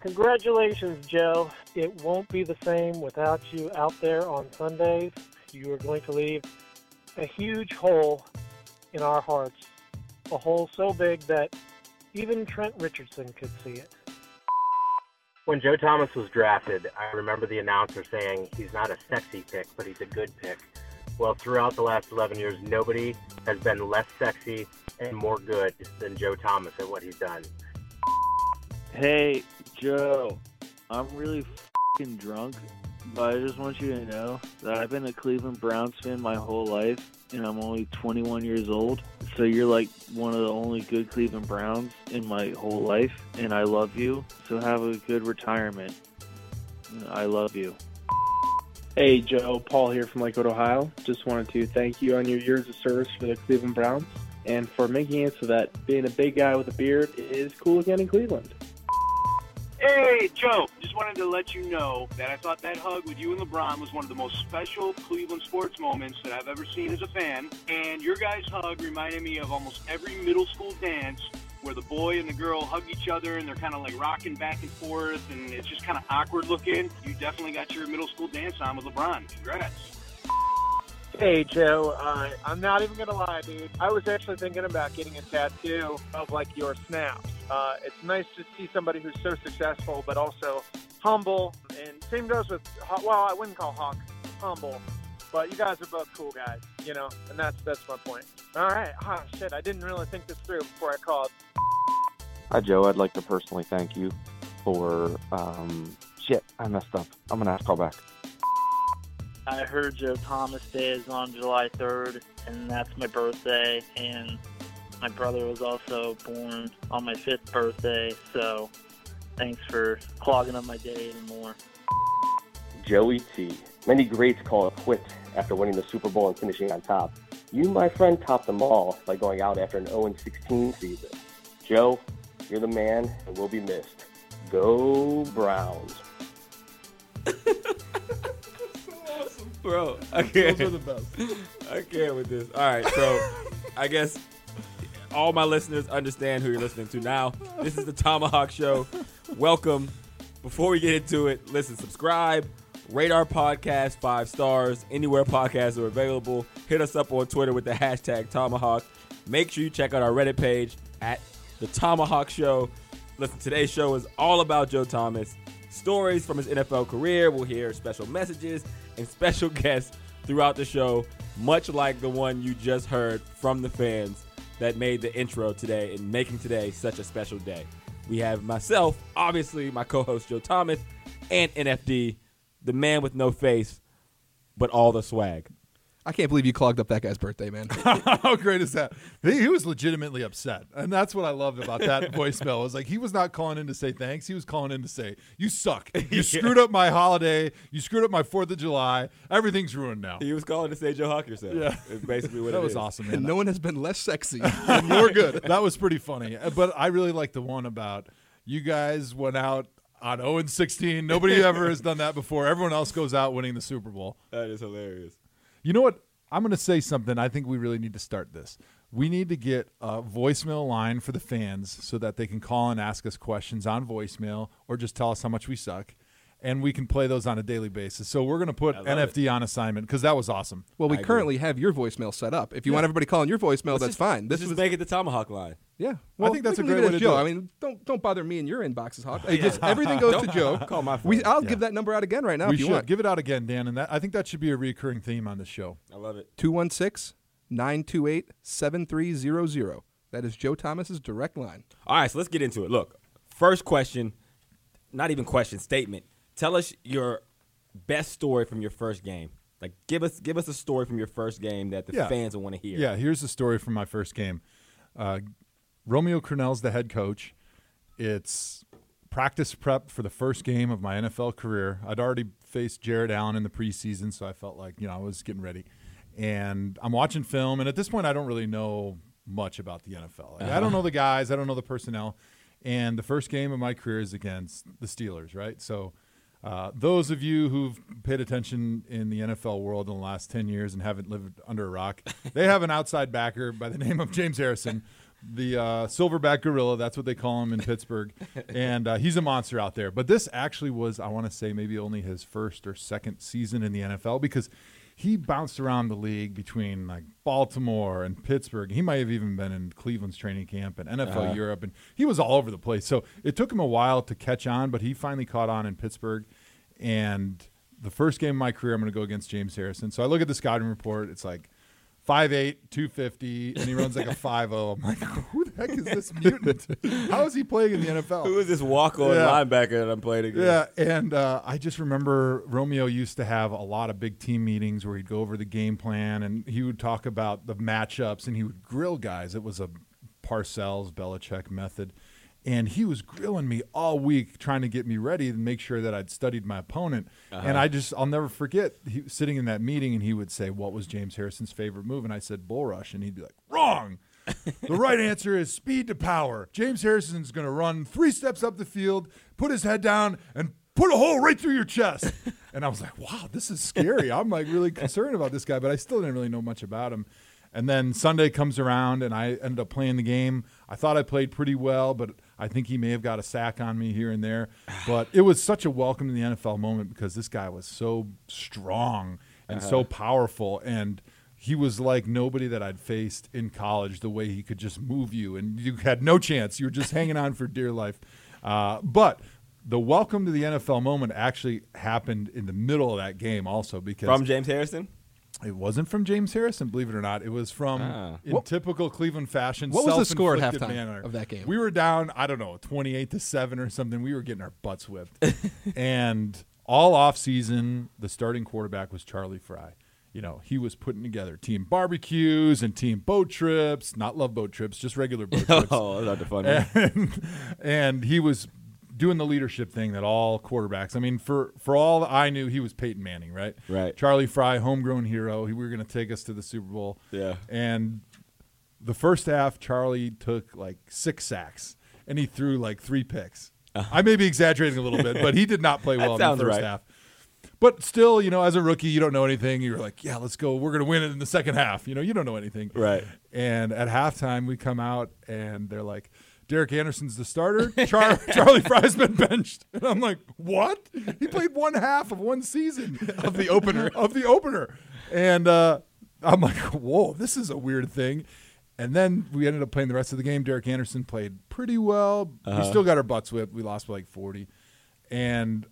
Congratulations, Joe. It won't be the same without you out there on Sundays. You are going to leave a huge hole in our hearts. A hole so big that even Trent Richardson could see it. When Joe Thomas was drafted, I remember the announcer saying he's not a sexy pick, but he's a good pick. Well, throughout the last 11 years, nobody has been less sexy and more good than Joe Thomas at what he's done. Hey, Joe, I'm really fing drunk, but I just want you to know that I've been a Cleveland Browns fan my whole life, and I'm only 21 years old. So you're like one of the only good Cleveland Browns in my whole life, and I love you. So have a good retirement. I love you. Hey, Joe, Paul here from Lakewood, Ohio. Just wanted to thank you on your years of service for the Cleveland Browns and for making it so that being a big guy with a beard is cool again in Cleveland. Hey, Joe. Just wanted to let you know that I thought that hug with you and LeBron was one of the most special Cleveland sports moments that I've ever seen as a fan. And your guys' hug reminded me of almost every middle school dance where the boy and the girl hug each other and they're kind of like rocking back and forth and it's just kind of awkward looking. You definitely got your middle school dance on with LeBron. Congrats. Hey Joe, uh, I'm not even gonna lie, dude. I was actually thinking about getting a tattoo of like your snaps. Uh, it's nice to see somebody who's so successful, but also humble. And same goes with well, I wouldn't call Hawk humble, but you guys are both cool guys, you know, and that's that's my point. All right, oh shit, I didn't really think this through before I called. Hi Joe, I'd like to personally thank you for um, shit. I messed up. I'm gonna have to call back. I heard Joe Thomas Day is on July 3rd, and that's my birthday, and my brother was also born on my fifth birthday, so thanks for clogging up my day even more. Joey T. Many greats call it quits after winning the Super Bowl and finishing on top. You, my friend, topped them all by going out after an 0-16 season. Joe, you're the man and will be missed. Go Browns. Bro, I can't. Those are the best. I can't with this. All right, so I guess all my listeners understand who you're listening to now. This is the Tomahawk Show. Welcome. Before we get into it, listen, subscribe, rate our podcast five stars anywhere podcasts are available. Hit us up on Twitter with the hashtag Tomahawk. Make sure you check out our Reddit page at the Tomahawk Show. Listen, today's show is all about Joe Thomas. Stories from his NFL career. We'll hear special messages and special guests throughout the show, much like the one you just heard from the fans that made the intro today and making today such a special day. We have myself, obviously, my co host Joe Thomas, and NFD, the man with no face, but all the swag. I can't believe you clogged up that guy's birthday, man. How great is that? He, he was legitimately upset, and that's what I loved about that voicemail. Was like he was not calling in to say thanks; he was calling in to say, "You suck. You Yeah. screwed up my holiday. You screwed up my Fourth of July. Everything's ruined now." He was calling to say Joe Hawk yourself. Yeah, It's basically what that it was is. awesome, and no one has been less sexy than you're good. that was pretty funny. Uh, But I really like the one about you guys went out on 0 and 16. Nobody ever has done that before. Everyone else goes out winning the Super Bowl. That is hilarious. You know what? I'm going to say something. I think we really need to start this. We need to get a voicemail line for the fans so that they can call and ask us questions on voicemail or just tell us how much we suck. And we can play those on a daily basis. So we're going to put love NFD on assignment because that was awesome. Well, we I agree. currently have your voicemail set up. If you Yeah. want everybody calling your voicemail, Let's that's just- fine. This is was make it the Tomahawk line. yeah. Well, think that's we a can great leave way to Joe. do I mean, don't don't bother me in your inboxes, Hawk. It just everything goes to Joe. Call my phone. We, I'll Yeah. give that number out again right now we if you should want. give it out again, Dan. And that, I think that should be a recurring theme on this show. I love it. 216 928 7300. That is Joe Thomas's direct line. All right, so let's get into it. Look, first question, not even question, statement. Tell us your best story from your first game. Like, give us give us a story from your first game that the Yeah. fans will want to hear. Yeah, here's the story from my first game. Uh, Romeo Crennel's the head coach. It's practice prep for the first game of my NFL career. I'd already faced Jared Allen in the preseason, so I felt like you know I was getting ready. And I'm watching film, and at this point, I don't really know much about the NFL. Like, I don't know the guys, I don't know the personnel. And the first game of my career is against the Steelers, right? So. Uh, those of you who've paid attention in the NFL world in the last 10 years and haven't lived under a rock, they have an outside backer by the name of James Harrison the uh, silverback gorilla. That's what they call him in Pittsburgh, and uh, he's a monster out there. But this actually was, I want to say, maybe only his first or second season in the NFL because he bounced around the league between like Baltimore and Pittsburgh. He might have even been in Cleveland's training camp and NFL Uh-huh. Europe, and he was all over the place. So it took him a while to catch on, but he finally caught on in Pittsburgh. And the first game of my career, I'm going to go against James Harrison. So I look at the scouting report. It's like 5'8", 250, and he runs like a 5'0". I'm like, who the heck is this mutant? How is he playing in the NFL? Who is this walk-on Yeah. linebacker that I'm playing against? Yeah, and uh, I just remember Romeo used to have a lot of big team meetings where he'd go over the game plan and he would talk about the matchups and he would grill guys. It was a Parcells Belichick method. And he was grilling me all week, trying to get me ready and make sure that I'd studied my opponent. And Uh-huh. I just, I'll never forget he, sitting in that meeting and he would say, What was James Harrison's favorite move? And I said, Bull Rush. And he'd be like, Wrong. the right answer is speed to power. James Harrison's going to run three steps up the field, put his head down, and put a hole right through your chest. and I was like, wow, this is scary. I'm like really concerned about this guy, but I still didn't really know much about him. And then Sunday comes around, and I ended up playing the game. I thought I played pretty well, but I think he may have got a sack on me here and there. But it was such a welcome to the NFL moment because this guy was so strong and so Uh-huh. powerful. And he was like nobody that I'd faced in college. The way he could just move you, and you had no chance. You were just hanging on for dear life. Uh, but the welcome to the NFL moment actually happened in the middle of that game, also because From James Harrison? It wasn't from James Harrison. Believe it or not, it was from Ah. in What- typical Cleveland fashion. What was the score at halftime manner. of that game? We were down, I don't know, twenty-eight to seven or something. We were getting our butts whipped, and all off season, the starting quarterback was Charlie Frye. You know, he was putting together team barbecues and team boat trips. Not love boat trips, just regular boat trips. Oh, that's not the fun one. and, and he was doing the leadership thing that all quarterbacks. I mean, for for all I knew, he was Peyton Manning, right? Right. Charlie Frye, homegrown hero. He, we were going to take us to the Super Bowl. Yeah. And the first half, Charlie took like six sacks, and he threw like three picks. I may be exaggerating a little bit, but he did not play Uh-huh. Well in the first right. half. But still, you know, as a rookie, you don't know anything. You're like, yeah, let's go. We're going to win it in the second half. You know, you don't know anything. Right. And at halftime, we come out and they're like, Derek Anderson's the starter. Char- Charlie Frye's been benched. And I'm like, what? He played one half of one season Of the opener. of the opener. And uh, I'm like, whoa, this is a weird thing. And then we ended up playing the rest of the game. Derek Anderson played pretty well. Uh-huh. We still got our butts whipped. We lost by like 40. And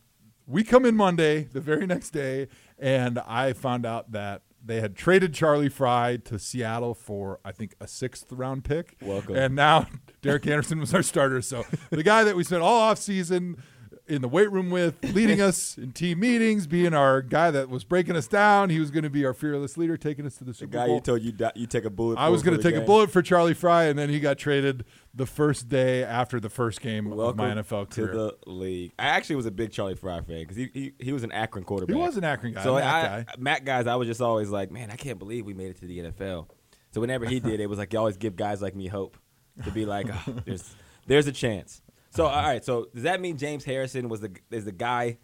we come in Monday, the very next day, and I found out that they had traded Charlie Frye to Seattle for, I think, a sixth round pick. Welcome. And now Derek Anderson was our starter. So the guy that we spent all off season in the weight room with, leading us in team meetings, being our guy that was breaking us down, he was going to be our fearless leader, taking us to the Super The guy Bowl. you told you di- you take a bullet. I was going to take a bullet for Charlie Frye, and then he got traded the first day after the first game Welcome of my NFL career. to the league. I actually was a big Charlie Frye fan because he, he he was an Akron quarterback. he was an Akron guy. So Matt, I, guy. Mac guys, I was just always like, man, I can't believe we made it to the NFL. So whenever he did, it was like you always give guys like me hope to be like, oh, there's there's a chance. So all right, so does that mean James Harrison was the is the guy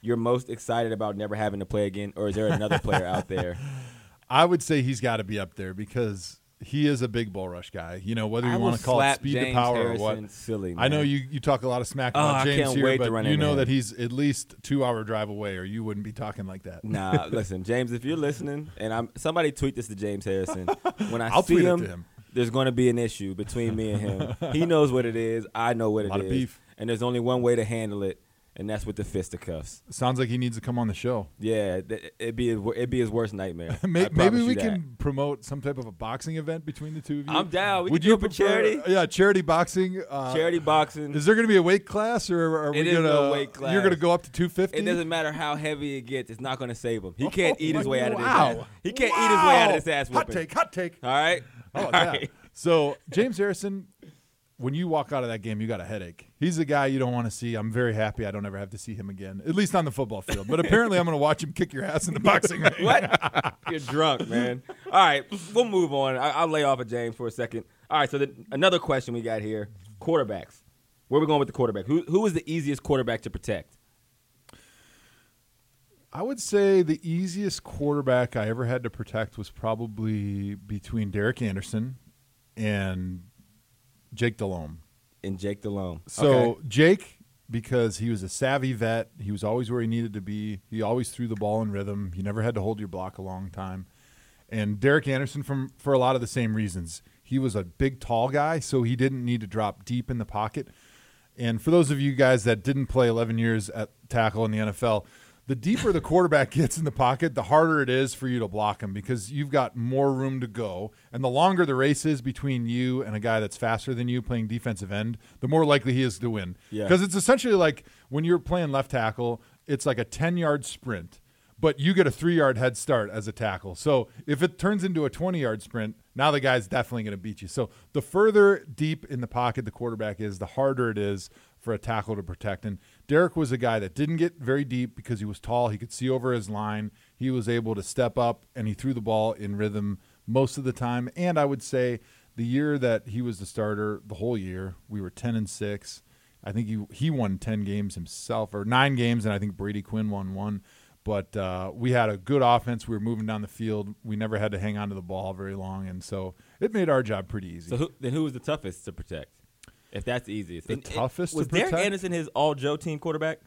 you're most excited about never having to play again, or is there another player out there? I would say he's got to be up there because he is a big bull rush guy. You know, whether you want to call it speed James to power Harrison or what. silly, I know you, you talk a lot of smack Oh, about I James here, but you know him. that he's at least two hour drive away, or you wouldn't be talking like that. Nah, listen, James, if you're listening, and I'm somebody tweet this to James Harrison. When I I'll see tweet it to him. There's going to be an issue between me and him. he knows what it is. I know what it is. Lot of beef. And there's only one way to handle it, and that's with the fisticuffs. Sounds like he needs to come on the show. Yeah, th- it'd be his, it'd be his worst nightmare. May- I Maybe we that. can promote some type of a boxing event between the two of you. I'm down. We Would you do it for charity. Yeah, charity boxing. Uh, Charity boxing. Is there going to be a weight class, or are we gonna? no weight You're going to go up to 250. It doesn't matter how heavy it gets. It's not going to save him. He can't Oh eat his way out of this. wow. Ass. He can't eat his way out of this ass Hot take, hot take. All right. Oh, All that? right. So James Harrison, when you walk out of that game, you got a headache. He's the guy you don't want to see. I'm very happy I don't ever have to see him again, at least on the football field. But apparently, I'm going to watch him kick your ass in the boxing ring. What? You're drunk, man. All right, we'll move on. I, I'll lay off of James for a second. All right, so the, another question we got here: quarterbacks. Where are we going with the quarterback? Who who is the easiest quarterback to protect? I would say the easiest quarterback I ever had to protect was probably between Derek Anderson and Jake Delhomme. And Jake Delhomme. So Okay. Jake, because he was a savvy vet, he was always where he needed to be. He always threw the ball in rhythm. He never had to hold your block a long time. And Derek Anderson, from for a lot of the same reasons, he was a big, tall guy, so he didn't need to drop deep in the pocket. And for those of you guys that didn't play 11 years at tackle in the NFL, the deeper the quarterback gets in the pocket, the harder it is for you to block him because you've got more room to go. And the longer the race is between you and a guy that's faster than you playing defensive end, the more likely he is to win. Yeah. Because it's essentially like when you're playing left tackle, it's like a 10 yard sprint, but you get a three yard head start as a tackle. So if it turns into a 20 yard sprint, now the guy's definitely going to beat you. So the further deep in the pocket the quarterback is, the harder it is for a tackle to protect. And Derek was a guy that didn't get very deep because he was tall. He could see over his line. He was able to step up and he threw the ball in rhythm most of the time. And I would say the year that he was the starter, the whole year, we were 10 and 6. I think he he won 10 games himself or 9 games and I think Brady Quinn won one. But uh, we had a good offense. We were moving down the field. We never had to hang on to the ball very long, and so it made our job pretty easy. So who, then who was the toughest to protect? If that's the easiest. The And- and toughest to was Derek protect? Anderson his all Joe team quarterback?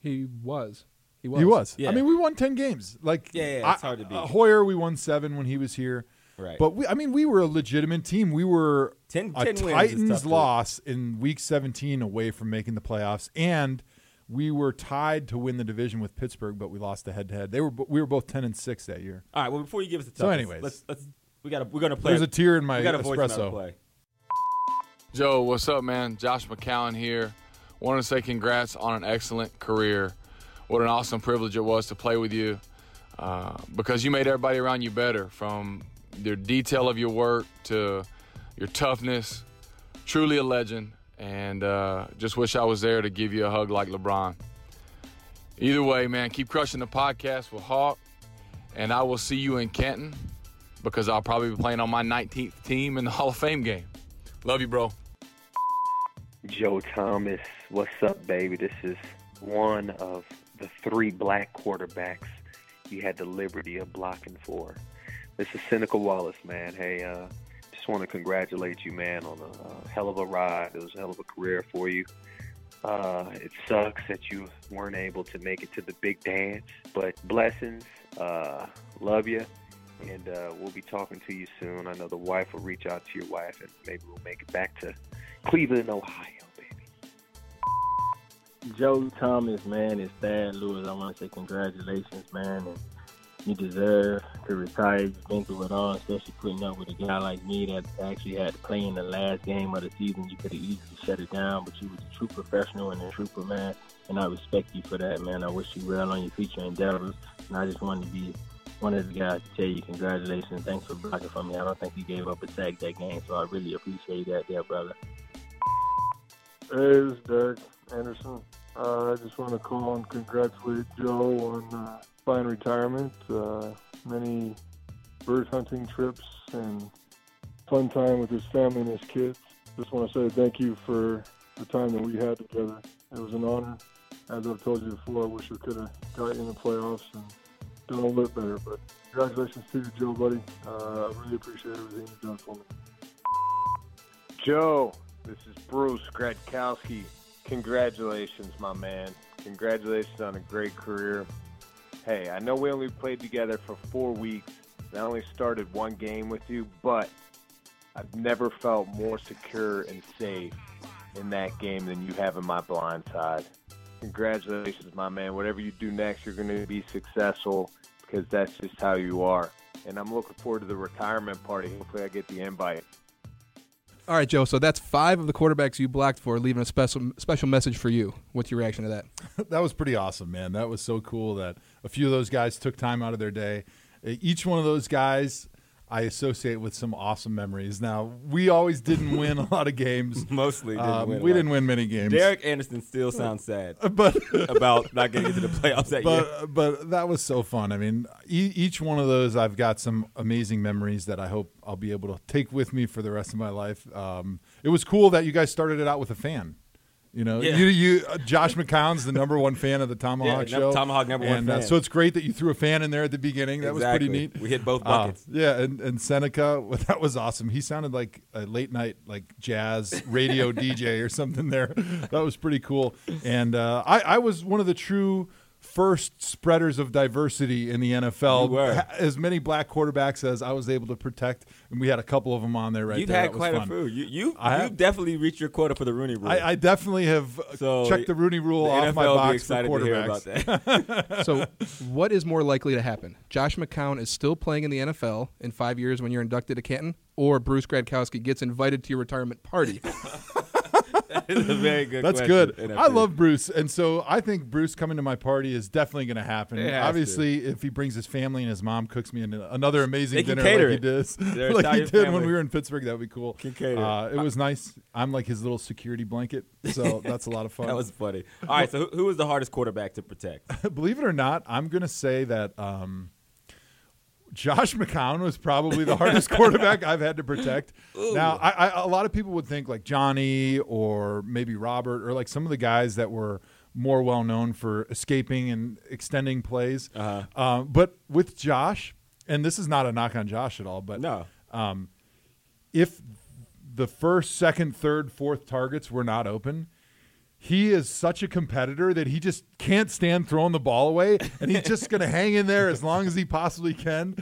He was. He was. He was. Yeah. I mean, we won ten games. Like, Yeah, yeah, it's I- hard to beat. uh, Hoyer, we won seven when he was here. Right. But we, I mean, we were a legitimate team. We were 10 a 10 wins is tough Titans to- loss in Week 17 away from making the playoffs, and we were tied to win the division with Pittsburgh, but we lost the head-to-head. They were we were both 10 and six that year. All right. Well, before you give us the toughest, So anyways. let's let's we got to we're gonna play. There's a tear in my we got a voicemail espresso. to play. Joe, what's up, man? Josh McCown here. Want to say congrats on an excellent career. What an awesome privilege it was to play with you uh, because you made everybody around you better from the detail of your work to your toughness. Truly a legend, and uh, just wish I was there to give you a hug like LeBron. Either way, man, keep crushing the podcast with Hawk, and I will see you in Canton because I'll probably be playing on my 19th team in the Hall of Fame game. Love you, bro. Joe Thomas, what's up, baby? This is one of the three black quarterbacks you had the liberty of blocking for. This is Seneca Wallace, man. Hey, uh, just want to congratulate you, man, on a, a hell of a ride. It was a hell of a career for you. Uh, it sucks that you weren't able to make it to the big dance, but blessings. Uh, love you. And uh, we'll be talking to you soon. I know the wife will reach out to your wife, and maybe we'll make it back to Cleveland, Ohio. Baby. Joe Thomas, man, it's Thad Lewis. I want to say congratulations, man, and you deserve to retire. You've been through it all, especially putting up with a guy like me that actually had to play in the last game of the season. You could have easily shut it down, but you was a true professional and a trooper, man, and I respect you for that, man. I wish you well on your future endeavors, and I just wanted to be one of the guys to tell you congratulations. Thanks for blocking for me. I don't think you gave up a sack that game, so I really appreciate that, there, brother. Hey, this is Derek Anderson. Uh, I just want to call and congratulate Joe on uh, fine retirement. Uh, many bird hunting trips and fun time with his family and his kids. Just want to say thank you for the time that we had together. It was an honor. As I've told you before, I wish we could have got you in the playoffs and done a little bit better. But congratulations to you, Joe, buddy. Uh, I really appreciate everything you've done for me. Joe, this is Bruce Gradkowski. Congratulations, my man. Congratulations on a great career. Hey, I know we only played together for four weeks. and I only started one game with you, but I've never felt more secure and safe in that game than you have in my blind side. Congratulations, my man. Whatever you do next, you're going to be successful because that's just how you are. And I'm looking forward to the retirement party. Hopefully, I get the invite. All right, Joe. So that's five of the quarterbacks you blocked for, leaving a special special message for you. What's your reaction to that? that was pretty awesome, man. That was so cool that a few of those guys took time out of their day. Each one of those guys I associate with some awesome memories. Now, we always didn't win a lot of games. Mostly didn't Um, win we didn't win many games. Derek Anderson still sounds sad, but about not getting into the playoffs that year. but, But that was so fun. I mean, e- each one of those, I've got some amazing memories that I hope I'll be able to take with me for the rest of my life. Um, it was cool that you guys started it out with a fan. You know, Yeah. you, you uh, Josh McCown's the number one fan of the Tomahawk Yeah, Show. Tomahawk number one and, uh, fan. so it's great that you threw a fan in there at the beginning. That was pretty neat. We hit both Uh, buckets. yeah, and, and Seneca, well, that was awesome. He sounded like a late night like jazz radio DJ or something there. That was pretty cool. And uh, I, I was one of the true first spreaders of diversity in the NFL. You were. As many black quarterbacks as I was able to protect, and we had a couple of them on there right You've there. had That was quite a few. You you I you have- definitely reached your quota for the Rooney Rule. I, I definitely have uh, So, checked the Rooney Rule the off my NFL will be box for excited to hear about quarterbacks. so, what is more likely to happen? Josh McCown is still playing in the NFL in five years when you're inducted to Canton, or Bruce Gradkowski gets invited to your retirement party? that is a very good. That's question, good. I love Bruce, and so I think Bruce coming to my party is definitely going to happen. Obviously, if he brings his family and his mom cooks me another amazing They dinner like it. he did, like he did when we were in Pittsburgh, that would be cool. Can cater. Uh, it was nice. I'm like his little security blanket, so that's a lot of fun. That was funny. All right, so who, who was the hardest quarterback to protect? Believe it or not, I'm going to say that um, Josh McCown was probably the hardest quarterback I've had to protect. Now, I, I, a lot of people would think like Johnny or maybe Robert or like some of the guys that were more well known for escaping and extending plays. Uh-huh. Um, but with Josh, and this is not a knock on Josh at all, but No. um, if the first, second, third, fourth targets were not open, he is such a competitor that he just can't stand throwing the ball away, and he's just going to hang in there as long as he possibly can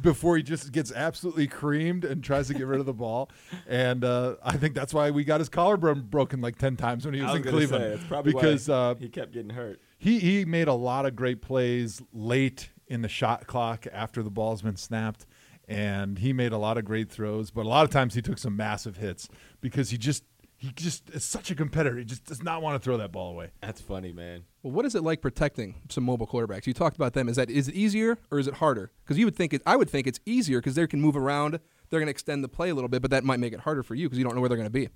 before he just gets absolutely creamed and tries to get rid of the ball. And uh, I think that's why we got his collarbone broken like ten times when he was, was in Cleveland. say, that's probably why because uh, he kept getting hurt. he he made a lot of great plays late in the shot clock after the ball's been snapped, and he made a lot of great throws. But a lot of times he took some massive hits because he just he just is such a competitor. He just does not want to throw that ball away. That's funny, man. Well, what is it like protecting some mobile quarterbacks? You talked about them. Is that is it easier or is it harder? Because you would think it. I would think it's easier because they can move around. They're going to extend the play a little bit, but that might make it harder for you because you don't know where they're going to be.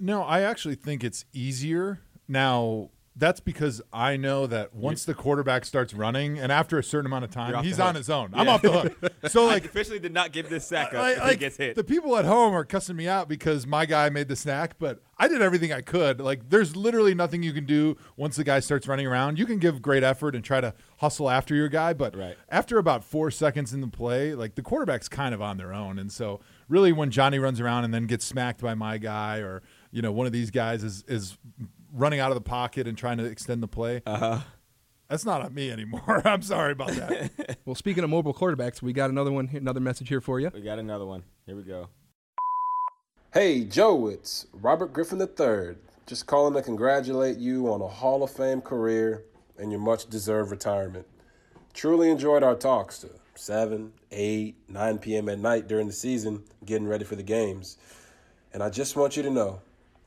No, I actually think it's easier now. That's because I know that once the quarterback starts running, and after a certain amount of time, he's on his own. I'm off the hook. So I like officially did not give this sack up like, if like, gets hit. the people at home are cussing me out because my guy made the snack, but I did everything I could. Like, there's literally nothing you can do once the guy starts running around. You can give great effort and try to hustle after your guy, but Right. after about four seconds in the play, like the quarterback's kind of on their own. And so, really, when Johnny runs around and then gets smacked by my guy, or you know, one of these guys is is running out of the pocket and trying to extend the play. Uh-huh. That's not on me anymore. I'm sorry about that. Well, speaking of mobile quarterbacks, we got another one, here, another message here for you. We got another one. Here we go. Hey, Joe, it's Robert Griffin III. Just calling to congratulate you on a Hall of Fame career and your much deserved retirement. Truly enjoyed our talks to 7, 8, 9 p.m. at night during the season, getting ready for the games. And I just want you to know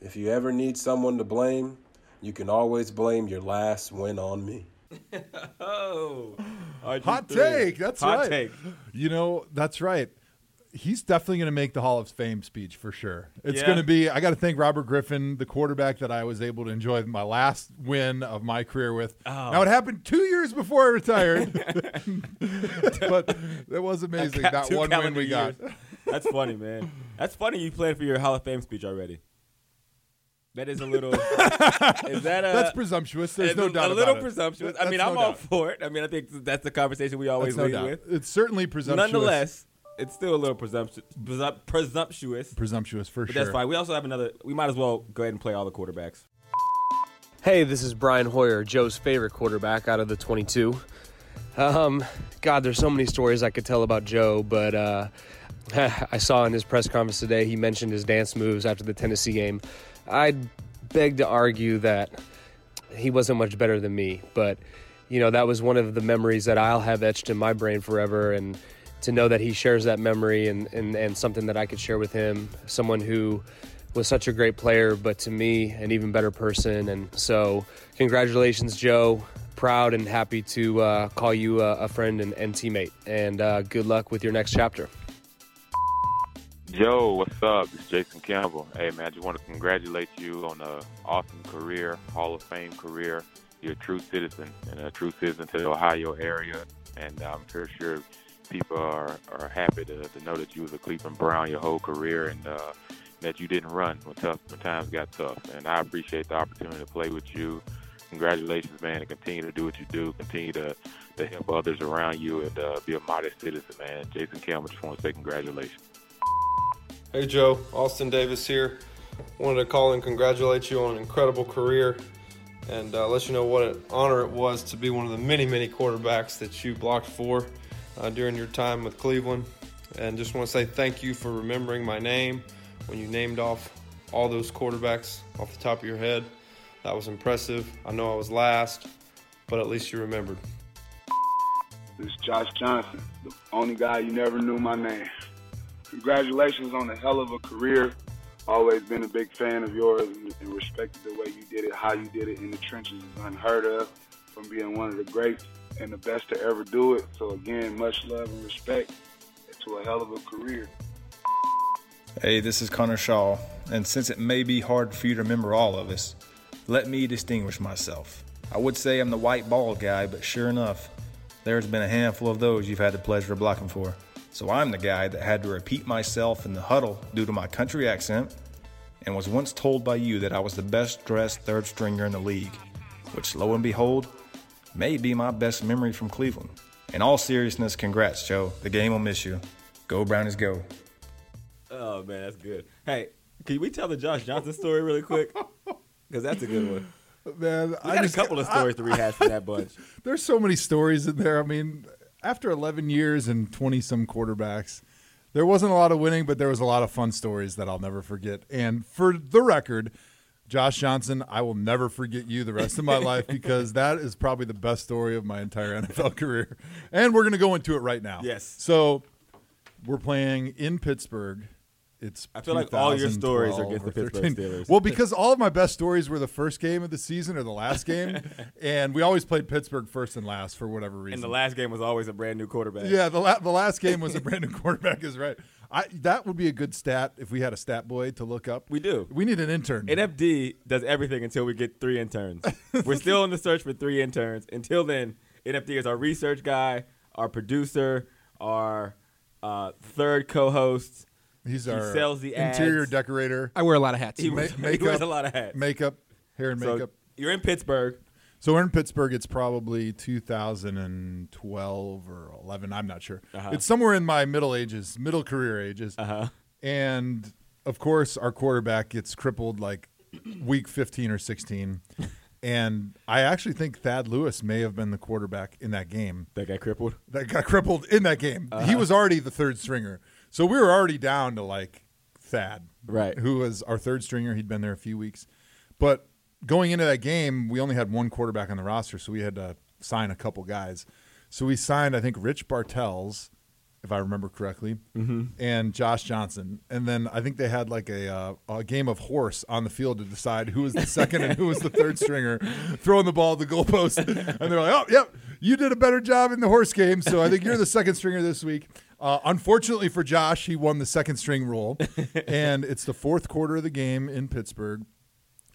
if you ever need someone to blame, you can always blame your last win on me. Oh, Hot RG3. take. That's Hot right. take. You know, that's right. He's definitely going to make the Hall of Fame speech for sure. It's Yeah. going to be. I got to thank Robert Griffin, the quarterback that I was able to enjoy my last win of my career with. Oh. Now it happened two years before I retired, but it was amazing. Ca- That one win calendar we got. That's funny, man. That's funny. You planned for your Hall of Fame speech already. That is a little. is that a, That's presumptuous. There's no a, doubt a about little it. presumptuous. I mean, no I'm all doubt. for it. I mean, I think that's the conversation we always That's no lead doubt. with. It's certainly presumptuous. Nonetheless, it's still a little presumptuous. presumptuous. Presumptuous for But sure. that's fine. We also have another. We might as well go ahead and play all the quarterbacks. Hey, this is Brian Hoyer, Joe's favorite quarterback out of the 22. Um, God, there's so many stories I could tell about Joe, but uh, I saw in his press conference today he mentioned his dance moves after the Tennessee game. I'd beg to argue that he wasn't much better than me, but you know that was one of the memories that I'll have etched in my brain forever, and to know that he shares that memory and, and, and something that I could share with him, someone who was such a great player, but to me, an even better person. And so, congratulations, Joe. Proud and happy to uh, call you a, a friend and, and teammate. And uh, good luck with your next chapter. Joe, what's up? It's Jason Campbell. Hey, man, I just want to congratulate you on an awesome career, Hall of Fame career. You're a true citizen and a true citizen to the Ohio area. And I'm sure, sure people are, are happy to, to know that you was a Cleveland Brown your whole career. And, uh, that you didn't run when tough when times got tough. And I appreciate the opportunity to play with you. Congratulations, man, and continue to do what you do. Continue to, to help others around you and uh, be a modest citizen, man. Jason Campbell, just want to say congratulations. Hey Joe, Austin Davis here. Wanted to call and congratulate you on an incredible career and uh, let you know what an honor it was to be one of the many, many quarterbacks that you blocked for uh, during your time with Cleveland. And just want to say thank you for remembering my name when you named off all those quarterbacks off the top of your head. That was impressive. I know I was last, but at least you remembered. This is Josh Johnson, the only guy you never knew my name. Congratulations on a hell of a career. Always been a big fan of yours and, and respected the way you did it, how you did it in the trenches is unheard of from being one of the greats and the best to ever do it. So again, much love and respect to a hell of a career. Hey, this is Connor Shaw, and since it may be hard for you to remember all of us, let me distinguish myself. I would say I'm the white ball guy, but sure enough, there's been a handful of those you've had the pleasure of blocking for. So I'm the guy that had to repeat myself in the huddle due to my country accent and was once told by you that I was the best dressed third stringer in the league, which lo and behold, may be my best memory from Cleveland. In all seriousness, congrats, Joe. The game will miss you. Go Brownies, go. Oh man, that's good. Hey, can we tell the Josh Johnson story really quick? Because that's a good one. Man, We I got just- a couple of stories to rehash from that bunch. There's so many stories in there. I mean, after 11 years and 20 some quarterbacks, there wasn't a lot of winning, but there was a lot of fun stories that I'll never forget. And for the record, Josh Johnson, I will never forget you the rest of my life because that is probably the best story of my entire NFL career. And we're going to go into it right now. Yes. So we're playing in Pittsburgh. It's I feel like all your stories are against the Pittsburgh 13. Steelers. Well, because all of my best stories were the first game of the season or the last game, and we always played Pittsburgh first and last for whatever reason. And the last game was always a brand new quarterback. Yeah, the la- the last game was a brand new quarterback. Is right. I that would be a good stat if we had a stat boy to look up. We do. We need an intern. NFD does everything until we get three interns. We're still in the search for three interns. Until then, NFD is our research guy, our producer, our uh, third co-host. He's he our sells the ads. interior decorator. I wear a lot of hats. He, Ma- wears- he wears a lot of hats. Makeup, hair and So makeup. you're in Pittsburgh. So we're in Pittsburgh. It's probably 2012 or 11. I'm not sure. Uh-huh. It's somewhere in my middle ages, middle career ages. Uh-huh. And of course, our quarterback gets crippled like week 15 or 16. And I actually think Thad Lewis may have been the quarterback in that game. That got crippled. That got crippled in that game. He Uh-huh. was already the third stringer, so we were already down to like Thad, Right. Who was our third stringer? He'd been there a few weeks, but going into that game, we only had one quarterback on the roster, so we had to sign a couple guys. So we signed, I think, Rich Bartels, if I remember correctly, Mhm. and Josh Johnson. And then I think they had like a, uh, a game of horse on the field to decide who was the second and who was the third stringer, throwing the ball at the goalpost. And they're like, oh, yep, you did a better job in the horse game, so I think you're the second stringer this week. Uh, unfortunately for Josh, he won the second string role. and it's the fourth quarter of the game in Pittsburgh.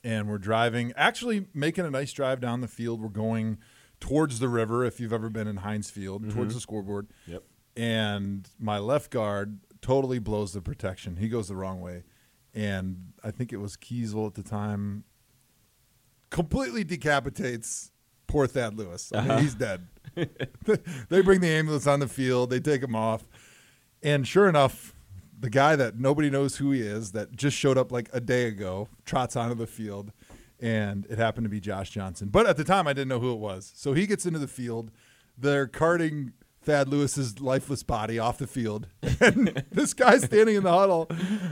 And we're driving, actually making a nice drive down the field. We're going towards the river, if you've ever been in Heinz Field, towards Mhm. the scoreboard. Yep. And my left guard totally blows the protection. He goes the wrong way. And I think it was Keisel at the time completely decapitates poor Thad Lewis. I mean, Uh-huh. he's dead. They bring the ambulance on the field, they take him off. And sure enough, the guy that nobody knows who he is, that just showed up like a day ago, trots onto the field. And it happened to be Josh Johnson. But at the time, I didn't know who it was. So he gets into the field. They're carting Thad Lewis's lifeless body off the field. And this guy's standing in the huddle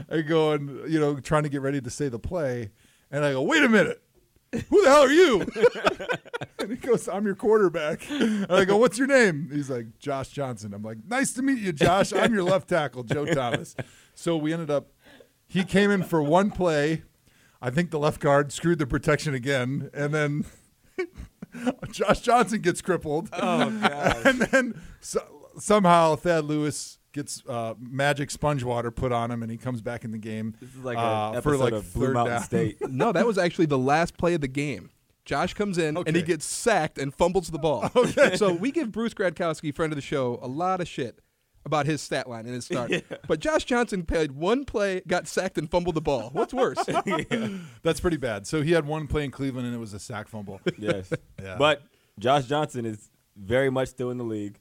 and going, you know, trying to get ready to say the play. And I go, wait a minute. Who the hell are you? and he goes, I'm your quarterback. And I go, What's your name? He's like, Josh Johnson. I'm like, Nice to meet you, Josh. I'm your left tackle, Joe Thomas. So we ended up, he came in for one play. I think the left guard screwed the protection again. And then Josh Johnson gets crippled. Oh, God. and then so, somehow Thad Lewis gets uh, magic sponge water put on him and he comes back in the game. This is like an episode of Blue Mountain State. no, that was actually the last play of the game. Josh comes in and he gets sacked and fumbles the ball. Okay. so we give Bruce Gradkowski, friend of the show, a lot of shit about his stat line and his start. Yeah. But Josh Johnson played one play, got sacked, and fumbled the ball. What's worse? That's pretty bad. So he had one play in Cleveland, and it was a sack fumble. Yes. Yeah. But Josh Johnson is very much still in the league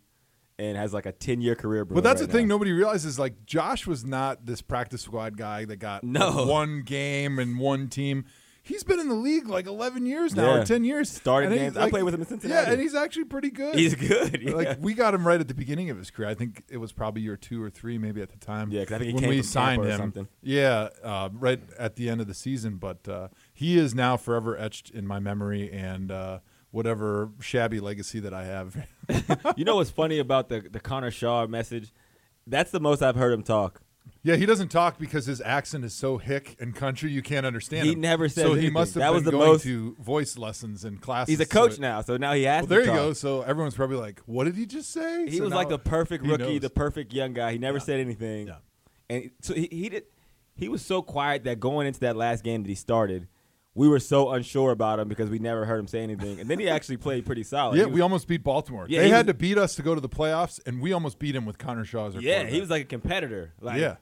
and has like a 10 year career. But that's right the thing now. nobody realizes. Like Josh was not this practice squad guy that got No. one game and one team. He's been in the league like 11 years now, Yeah. or 10 years. Started games. I played with him in Cincinnati. Yeah, and he's actually pretty good. He's good, yeah. Like we got him right at the beginning of his career. I think it was probably year two or three, maybe at the time. Yeah, 'cause I think he when came we signed him. something. Yeah, uh, right at the end of the season. But uh, he is now forever etched in my memory and uh, whatever shabby legacy that I have. you know what's funny about the, the Connor Shaw message? That's the most I've heard him talk. Yeah, he doesn't talk because his accent is so hick and country you can't understand He him. never says So he must have That been was the going most- to voice lessons and classes. He's a so coach it- now, so now he has Well, there you talk. go. So everyone's probably like, "What did he just say?" He So was like the perfect rookie, knows. the perfect young guy. He never said anything. And so he, he did. He was so quiet that going into that last game that he started, we were so unsure about him because we never heard him say anything. And then he actually played pretty solid. yeah, was- we almost beat Baltimore. Yeah, they had was- to beat us to go to the playoffs, and we almost beat him with Connor Shaw as our Yeah, he was like a competitor. Like, yeah.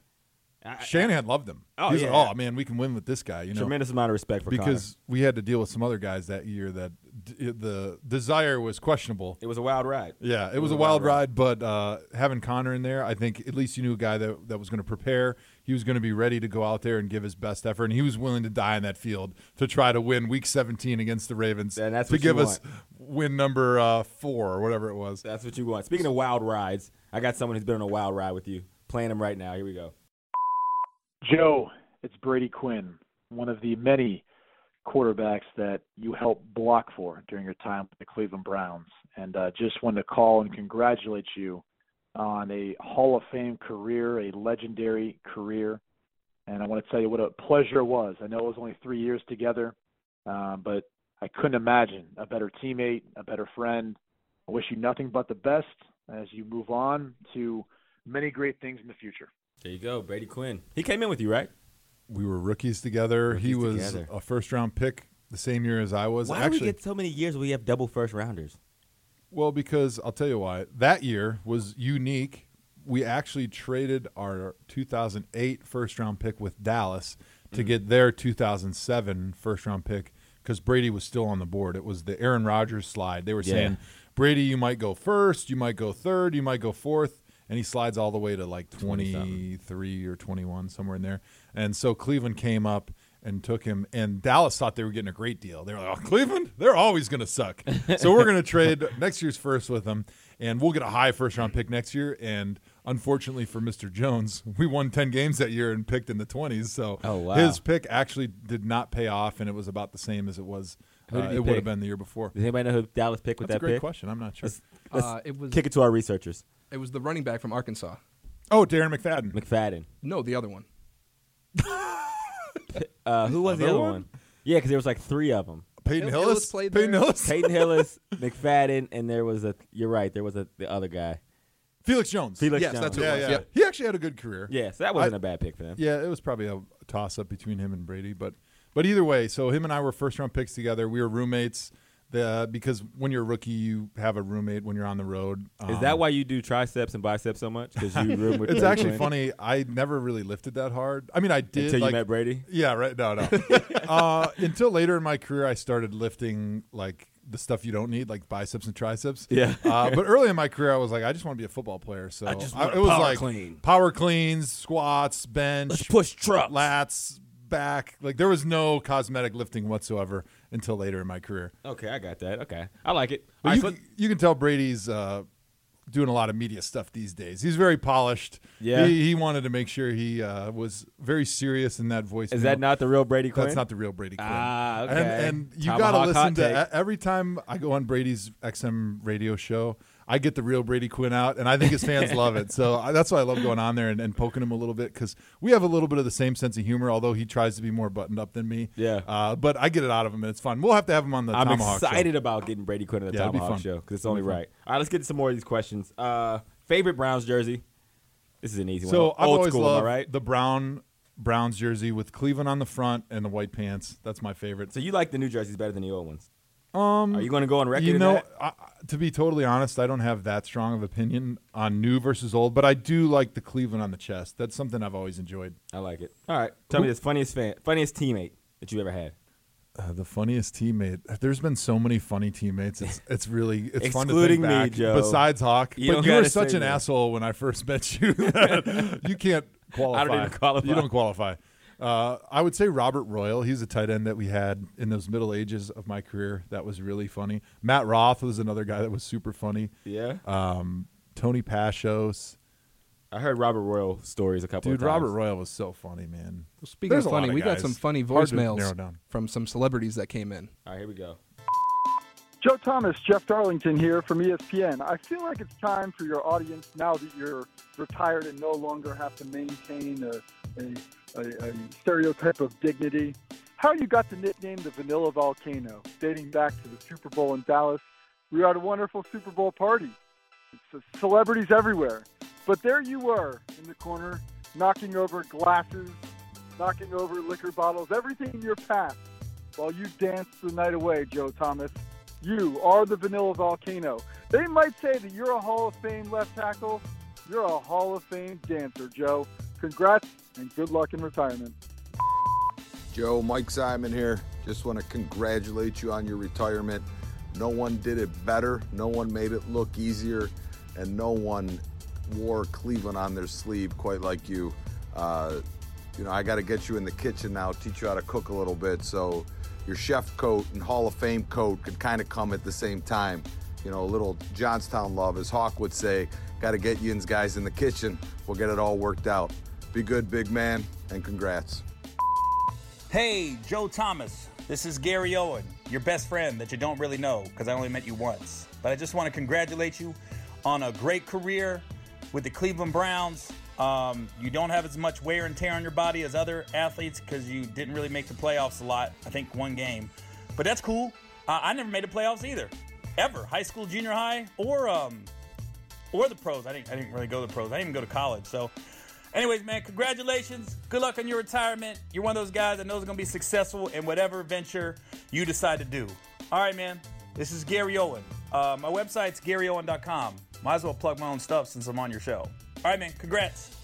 I- Shanahan loved him. Oh, he was yeah. like, "Oh man, we can win with this guy." You know, Tremendous amount of respect for because we had to deal with some other guys that year that d- the desire was questionable. It was a wild ride. Yeah, it, was, a wild ride, but uh, having Connor in there, I think at least you knew a guy that that was going to prepare. He was going to be ready to go out there and give his best effort, and he was willing to die on that field to try to win Week 17 against the Ravens And that's to give us win number uh, four or whatever it was. That's what you want. Speaking of wild rides, I got someone who's been on a wild ride with you. Playing him right now. Here we go. Joe, it's Brady Quinn, one of the many quarterbacks that you helped block for during your time with the Cleveland Browns. And uh, just wanted to call and congratulate you on a Hall of Fame career, a legendary career. And I want to tell you what a pleasure it was. I know it was only three years together, uh, but I couldn't imagine a better teammate, a better friend. I wish you nothing but the best as you move on to many great things in the future. There you go, Brady Quinn. He came in with you, right? We were rookies together. he was together. a first round pick the same year as I was. Why Actually, do we get so many years where we have double first rounders? Well, because I'll tell you why. That year was unique. We actually traded our 2008 first round pick with Dallas to Mm. get their 2007 first round pick because Brady was still on the board. It was the Aaron Rodgers slide. They were Yeah. saying, Brady, you might go first, you might go third, you might go fourth. And he slides all the way to like 23 or 21, somewhere in there. And so Cleveland came up and took him. And Dallas thought they were getting a great deal. They were like, oh, Cleveland, they're always going to suck. so we're going to trade next year's first with them, and we'll get a high first round pick next year. And unfortunately for Mr. Jones, we won 10 games that year and picked in the 20s. So Oh, wow. his pick actually did not pay off, and it was about the same as it was. Who did Uh, he it would have been the year before. Does anybody know who Dallas picked with That's that a great pick? question. I'm not sure. Let's, let's Uh, it was- kick it to our researchers. It was the running back from Arkansas. Oh, Darren McFadden. McFadden. No, the other one. Uh, who was the Other other one? one? Yeah, because there was like three of them. Peyton Hill- Hillis. Hillis played Peyton there. Hillis. Peyton Hillis, McFadden, and there was a. You're right. There was a the other guy. Felix Jones. Felix Yes, Jones. that's who it yeah, was. yeah. Yep. He actually had a good career. Yeah, so that wasn't I- a bad pick for them. Yeah, it was probably a toss up between him and Brady, but but either way, so him and I were first round picks together. We were roommates. The because when you're a rookie, you have a roommate when you're on the road. Is Um, that why you do triceps and biceps so much? Because you room with it's actually Quinn? funny. I never really lifted that hard. I mean, I did Until you met Brady? Yeah, right. No, no. uh, until later in my career, I started lifting like the stuff you don't need, like biceps and triceps. Yeah. Uh, but early in my career, I was like, I just want to be a football player. So I just want it was like clean. power cleans, squats, bench, Let's push trucks. lats, back. Like there was no cosmetic lifting whatsoever until later in my career. Okay, I got that. Okay, I like it. You, so- can- you can tell Brady's uh, doing a lot of media stuff these days. He's very polished. Yeah. He, he wanted to make sure he uh, was very serious in that voice. Is that not the real Brady Quinn? That's not the real Brady Quinn. Ah, okay. And, and you got to listen to every time I go on Brady's XM radio show. I get the real Brady Quinn out, and I think his fans love it. So I, that's why I love going on there and, and poking him a little bit because we have a little bit of the same sense of humor, although he tries to be more buttoned up than me. Yeah. Uh, but I get it out of him, and it's fun. We'll have to have him on the I'm Tomahawk show. excited about getting Brady Quinn in the Yeah, be Tomahawk fun. show because it's only be right. All right, let's get to some more of these questions. Uh, favorite Browns jersey. This is an easy So one. I've Old always school, loved right? the brown Browns jersey with Cleveland on the front and the white pants. That's my favorite. So you like the new jerseys better than the old ones? Um, Are you going to go on record? You know. I, to be totally honest, I don't have that strong of opinion on new versus old, but I do like the Cleveland on the chest. That's something I've always enjoyed. I like it. All right, tell me this funniest fan, funniest teammate that you ever had. Uh, the funniest teammate. There's been so many funny teammates. It's it's really it's fun to Excluding think me, back. Joe. Besides Hawk, You but you were such an that. asshole when I first met you. that you can't qualify. I don't even qualify. You don't qualify. Uh, I would say Robert Royal. He's a tight end that we had in those middle ages of my career. That was really funny. Matt Roth was another guy that was super funny. Yeah. Um, Tony Pashos. I heard Robert Royal stories a couple Dude, of times. Robert Royal was so funny, man. Speaking There's of a lot funny, we got some funny Hard to narrow voicemails from some celebrities that came in. All right, here we go. Joe Thomas, Jeff Darlington here from ESPN. I feel like it's time for your audience, now that you're retired and no longer have to maintain a, a, a, stereotype of dignity, how you got the nickname the Vanilla Volcano, dating back to the Super Bowl in Dallas. We had a wonderful Super Bowl party. Celebrities everywhere. But there you were in the corner, knocking over glasses, knocking over liquor bottles, everything in your path while you danced the night away, Joe Thomas. You are the Vanilla Volcano. They might say that you're a Hall of Fame left tackle. You're a Hall of Fame dancer, Joe. Congrats and good luck in retirement. Joe, Mike Symon here. Just want to congratulate you on your retirement. No one did it better, no one made it look easier, and no one wore Cleveland on their sleeve quite like you. Uh, you know, I got to get you in the kitchen now, teach you how to cook a little bit. So your chef coat and Hall of Fame coat could kind of come at the same time. You know, a little Johnstown love, as Hawk would say. Got to get you and guys in the kitchen. We'll get it all worked out. Be good, big man, and congrats. Hey, Joe Thomas. This is Gary Owen, your best friend that you don't really know because I only met you once. But I just want to congratulate you on a great career with the Cleveland Browns. Um, you don't have as much wear and tear on your body as other athletes because you didn't really make the playoffs a lot. I think one game, but that's cool. Uh, I never made the playoffs either, ever. High school, junior high, or um, or the pros. I didn't. I didn't really go to the pros. I didn't even go to college. So, anyways, man, congratulations. Good luck on your retirement. You're one of those guys that knows is going to be successful in whatever venture you decide to do. All right, man. This is Gary Owen. Uh, my website's GaryOwen.com. Might as well plug my own stuff since I'm on your show. All right, man. Congrats.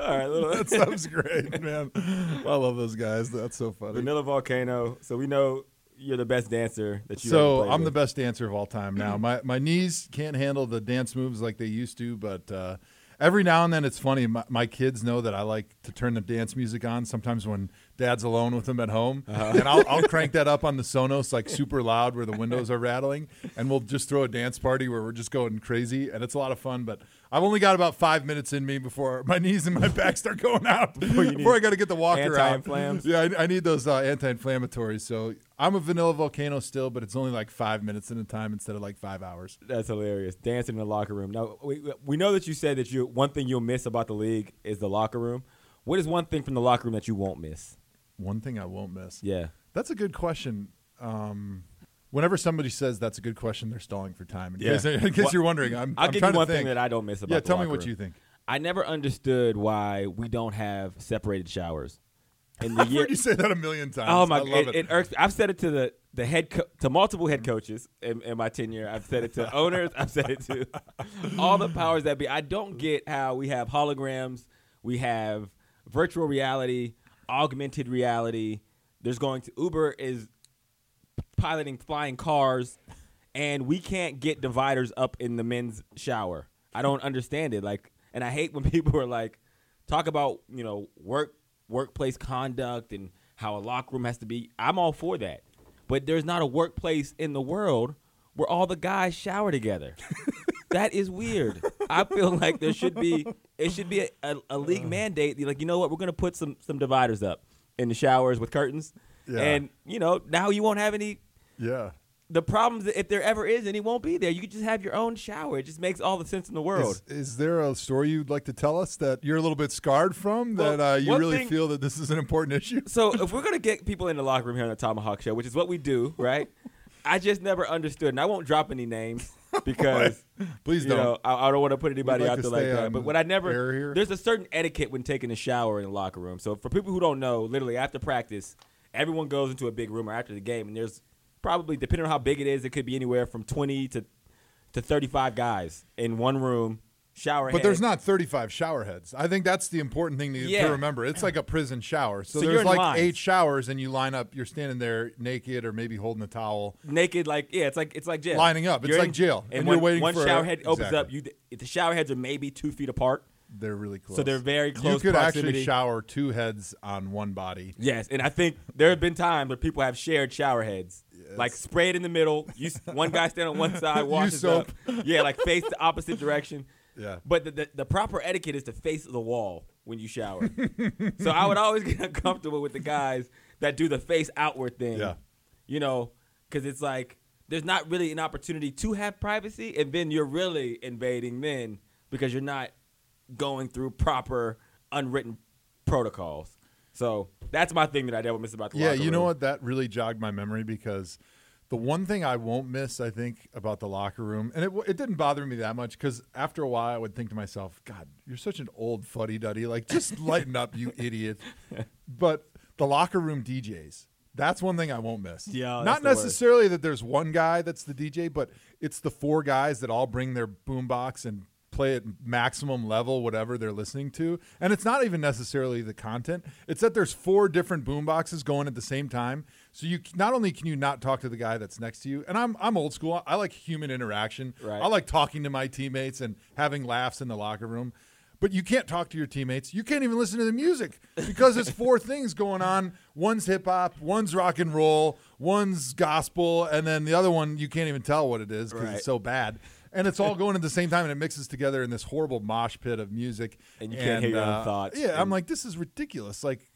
All right, little, that sounds great, man. I love those guys. That's so funny. Vanilla Volcano. So we know you're the best dancer that you. So ever I'm the best dancer of all time now. My my knees can't handle the dance moves like they used to, but uh, every now and then it's funny. My, my kids know that I like to turn the dance music on. Sometimes when Dad's alone with them at home, Uh-huh. and I'll, I'll crank that up on the Sonos like super loud where the windows are rattling, and we'll just throw a dance party where we're just going crazy, and it's a lot of fun. But I've only got about five minutes in me before my knees and my back start going out. Before before I got to get the walker out. Yeah, I, I need those uh, anti-inflammatories. So I'm a vanilla volcano still, but it's only like five minutes at a time instead of like five hours. That's hilarious. Dancing in the locker room. Now we we know that you said that you one thing you'll miss about the league is the locker room. What is one thing from the locker room that you won't miss? One thing I won't miss. Yeah. That's a good question. Um, whenever somebody says that's a good question, they're stalling for time. In Yeah. case, in case Well, you're wondering, I'm, I'll I'm give you one thing that I don't miss about. Yeah, tell me what room. you think. I never understood why we don't have separated showers. In the I've year, heard you say that a million times. Oh my! I love it, it. it irks. I've said it to the the head co- to multiple head coaches in, in my tenure. I've said it to owners. I've said it to all the powers that be. I don't get how we have holograms, we have virtual reality, augmented reality. There's going to Uber is piloting flying cars, and we can't get dividers up in the men's shower. I don't understand it. Like, and I hate when people are like, talk about you know work workplace conduct and how a locker room has to be. I'm all for that, but there's not a workplace in the world where all the guys shower together. that is weird. I feel like there should be it should be a, a, a league uh. mandate. Like, you know what? We're gonna put some some dividers up in the showers with curtains, Yeah. and you know now you won't have any Yeah. The problems if there ever is and he won't be there. You can just have your own shower. It just makes all the sense in the world. Is, is there a story you'd like to tell us that you're a little bit scarred from? Well, that uh, you really thing- feel that this is an important issue? So if we're gonna get people in the locker room here on the Tomahawk Show, which is what we do, right? I just never understood, and I won't drop any names because Please don't. know, I, I don't want to put anybody like out there like that. But what I never here. there's a certain etiquette when taking a shower in the locker room. So for people who don't know, literally after practice, everyone goes into a big room or after the game, and there's probably depending on how big it is, it could be anywhere from 20 to to 35 guys in one room. Shower. But there's not 35 shower heads. I think that's the important thing to, to remember. It's like a prison shower. So, So there's like lines. eight showers, and you line up. You're standing there naked, or maybe holding a towel. naked like yeah it's like it's like jail Lining up. It's You're like in- jail. and, And one, you're waiting one for- shower head opens exactly. up you the shower heads are maybe two feet apart They're really close. so they're very close You could proximity. actually shower two heads on one body. yes and i think there have been times where people have shared shower heads like spray it in the middle you one guy stand on one side washes up yeah like face the opposite direction Yeah. but the, the, the proper etiquette is to face the wall when you shower so i would always get uncomfortable with the guys that do the face outward thing Yeah. you know, because it's like there's not really an opportunity to have privacy, and then you're really invading men because you're not going through proper unwritten protocols. So that's my thing that I never miss about the Yeah, locker you know what? That really jogged my memory because the one thing I won't miss, I think, about the locker room, and it, it didn't bother me that much because after a while I would think to myself, God, you're such an old fuddy duddy. Like, just lighten up, you idiot. But the locker room DJs, that's one thing I won't miss. Yeah, Not necessarily that there's one guy that's the DJ, but it's the four guys that all bring their boombox and play at maximum level whatever they're listening to and it's not even necessarily the content it's that there's four different boom boxes going at the same time so you not only can you not talk to the guy that's next to you and i'm i'm old school i like human interaction Right. i like talking to my teammates and having laughs in the locker room but you can't talk to your teammates. You can't even listen to the music because there's four things going on. One's hip hop, one's rock and roll, one's gospel, and then the other one you can't even tell what it is because Right. it's so bad. And it's all going at the same time, and it mixes together in this horrible mosh pit of music. And you can't hear your own uh, thoughts. Yeah, I'm like, this is ridiculous. Like,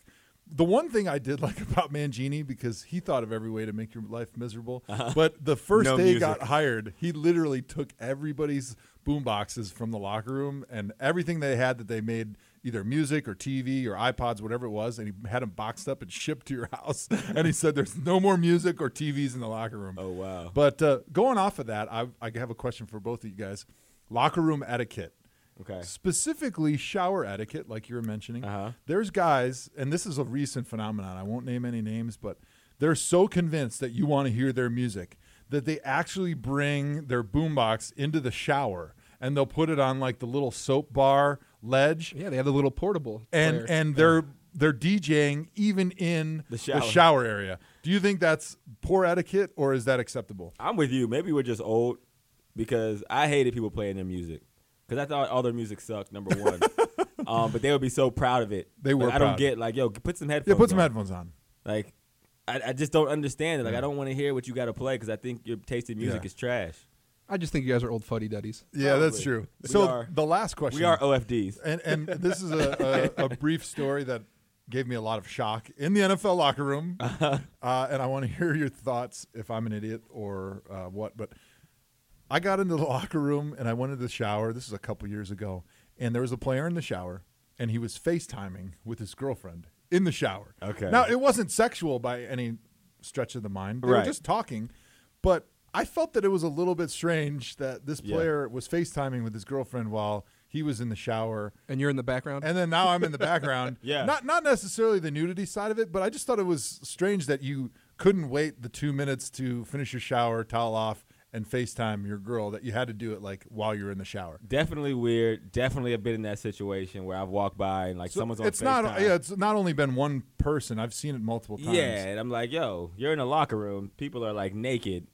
the one thing I did like about Mangini because he thought of every way to make your life miserable. But the first Uh-huh. No day he got hired, he literally took everybody's boom boxes from the locker room and everything they had that they made either music or TV or iPods, whatever it was, and he had them boxed up and shipped to your house. and he said, "There's no more music or TVs in the locker room." Oh wow! But uh, going off of that, I, I have a question for both of you guys: locker room etiquette. Okay. Specifically, shower etiquette, like you were mentioning. Uh-huh. There's guys, and this is a recent phenomenon. I won't name any names, but they're so convinced that you want to hear their music that they actually bring their boombox into the shower and they'll put it on like the little soap bar ledge. Yeah, they have the little portable. And player. and they're they're DJing even in The shower. the shower area. Do you think that's poor etiquette or is that acceptable? I'm with you. Maybe we're just old because I hated people playing their music because I thought all their music sucked. Number one, um, but they would be so proud of it. They were Like, I don't get like, yo, put some headphones. Yeah, put some on. headphones on. Like, I, I just don't understand it. Like, Yeah. I don't want to hear what you got to play because I think your taste in music Yeah. is trash. I just think you guys are old fuddy duddies. Yeah, that's true. We so are- the last question. we are OFDs. And and this is a, a, a brief story that gave me a lot of shock in the NFL locker room. Uh-huh. Uh, and I want to hear your thoughts if I'm an idiot or uh, what. But I got into the locker room and I went into the shower. This is a couple years ago. And there was a player in the shower and he was FaceTiming with his girlfriend in the shower. Okay. Now, it wasn't sexual by any stretch of the mind. They Right. were just talking. But I felt that it was a little bit strange that this Yeah. player was FaceTiming with his girlfriend while he was in the shower. And you're in the background. And then now I'm in the background. Yeah. Not not necessarily the nudity side of it, but I just thought it was strange that you couldn't wait the two minutes to finish your shower, towel off, and FaceTime your girl. That you had to do it like while you're in the shower. Definitely weird. Definitely a bit in that situation where I've walked by and like So someone's on it's not yeah, it's not only been one person. I've seen it multiple times. Yeah, and I'm like, yo, you're in a locker room. People are like naked.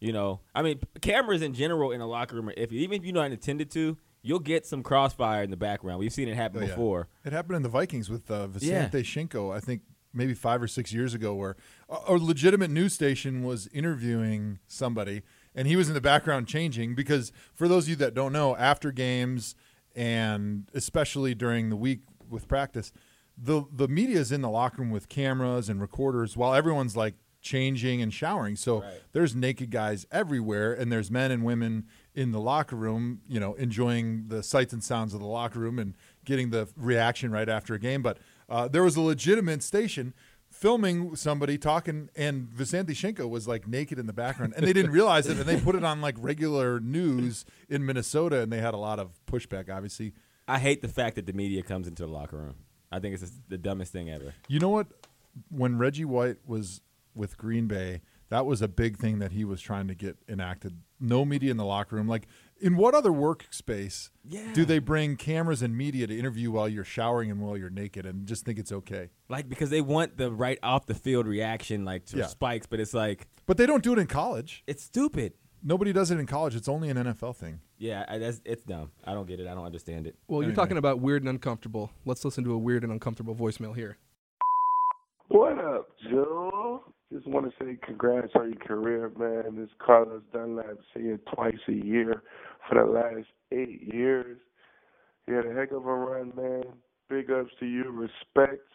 You know, I mean, cameras in general in a locker room are iffy. Even if you're not intended to, you'll get some crossfire in the background. We've seen it happen Oh, yeah. before. It happened in the Vikings with uh, Yeah. Visanthe Shiancoe, I think maybe five or six years ago, where a, a legitimate news station was interviewing somebody, and he was in the background changing because for those of you that don't know, after games and especially during the week with practice, the the media is in the locker room with cameras and recorders while everyone's like changing and showering. So there's naked guys everywhere, and there's men and women in the locker room, you know, enjoying the sights and sounds of the locker room and getting the reaction right after a game. But uh, there was a legitimate station filming somebody talking, and Visanthe Shiancoe was like naked in the background, and they didn't realize it, and they put it on like regular news in Minnesota, and they had a lot of pushback, obviously. I hate the fact that the media comes into the locker room. I think it's the dumbest thing ever. You know what? When Reggie White was with Green Bay, That was a big thing that he was trying to get enacted. No media in the locker room. Like, in what other workspace Yeah. do they bring cameras and media to interview while you're showering and while you're naked and just think it's okay? Like because they want the right off the field reaction, like to Yeah. spikes, but it's like But they don't do it in college. it's stupid. Nobody does it in college. It's only an NFL thing. Yeah, I, that's it's dumb. I don't get it. I don't understand it. Well, you're talking about weird and uncomfortable. Let's listen to a weird and uncomfortable voicemail here. What up, Joe? Just want to say congrats on your career, man. This Carlos Dunlap, see you twice a year for the last eight years. You had a heck of a run, man. Big ups to you. Respect.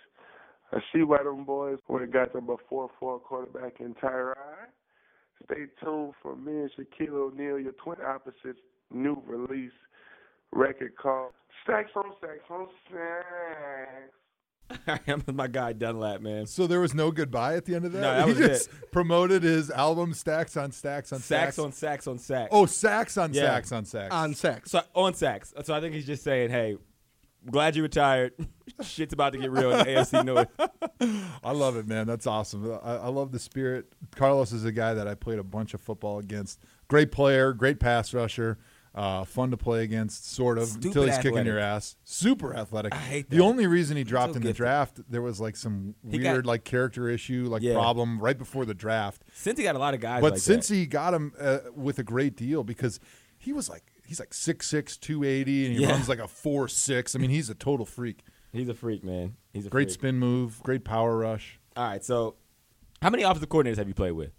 I see why them boys would have got them before four-four quarterback in Tyrod. Stay tuned for me and Shaquille O'Neal, your twin opposites, new release record called Stacks on Stacks on Stacks. I'm with my guy Dunlap, man. So there was no goodbye at the end of that. No, that he was just it. promoted his album stacks on stacks on Sacks stacks, on sacks on sacks. Oh, sacks on Yeah. sacks on sacks. On sex. So on sacks. So I think he's just saying, "Hey, glad you retired. Shit's about to get real in the AFC North." I love it, man. That's awesome. I, I love the spirit. Carlos is a guy that I played a bunch of football against. Great player, great pass rusher. Uh, fun to play against, sort of, Stupid until he's kicking your ass. Super athletic. I hate that. The only reason he dropped so in the draft, there was like some He weird, got- like character issue, like Yeah. problem right before the draft. Since he got a lot of guys, but like since that. he got him uh, with a great deal because he was like he's like 6'6", 280, and he Yeah. runs like a four six. I mean, he's a total freak. he's a freak, man. He's a Great freak. spin move, great power rush. All right, so how many offensive coordinators have you played with?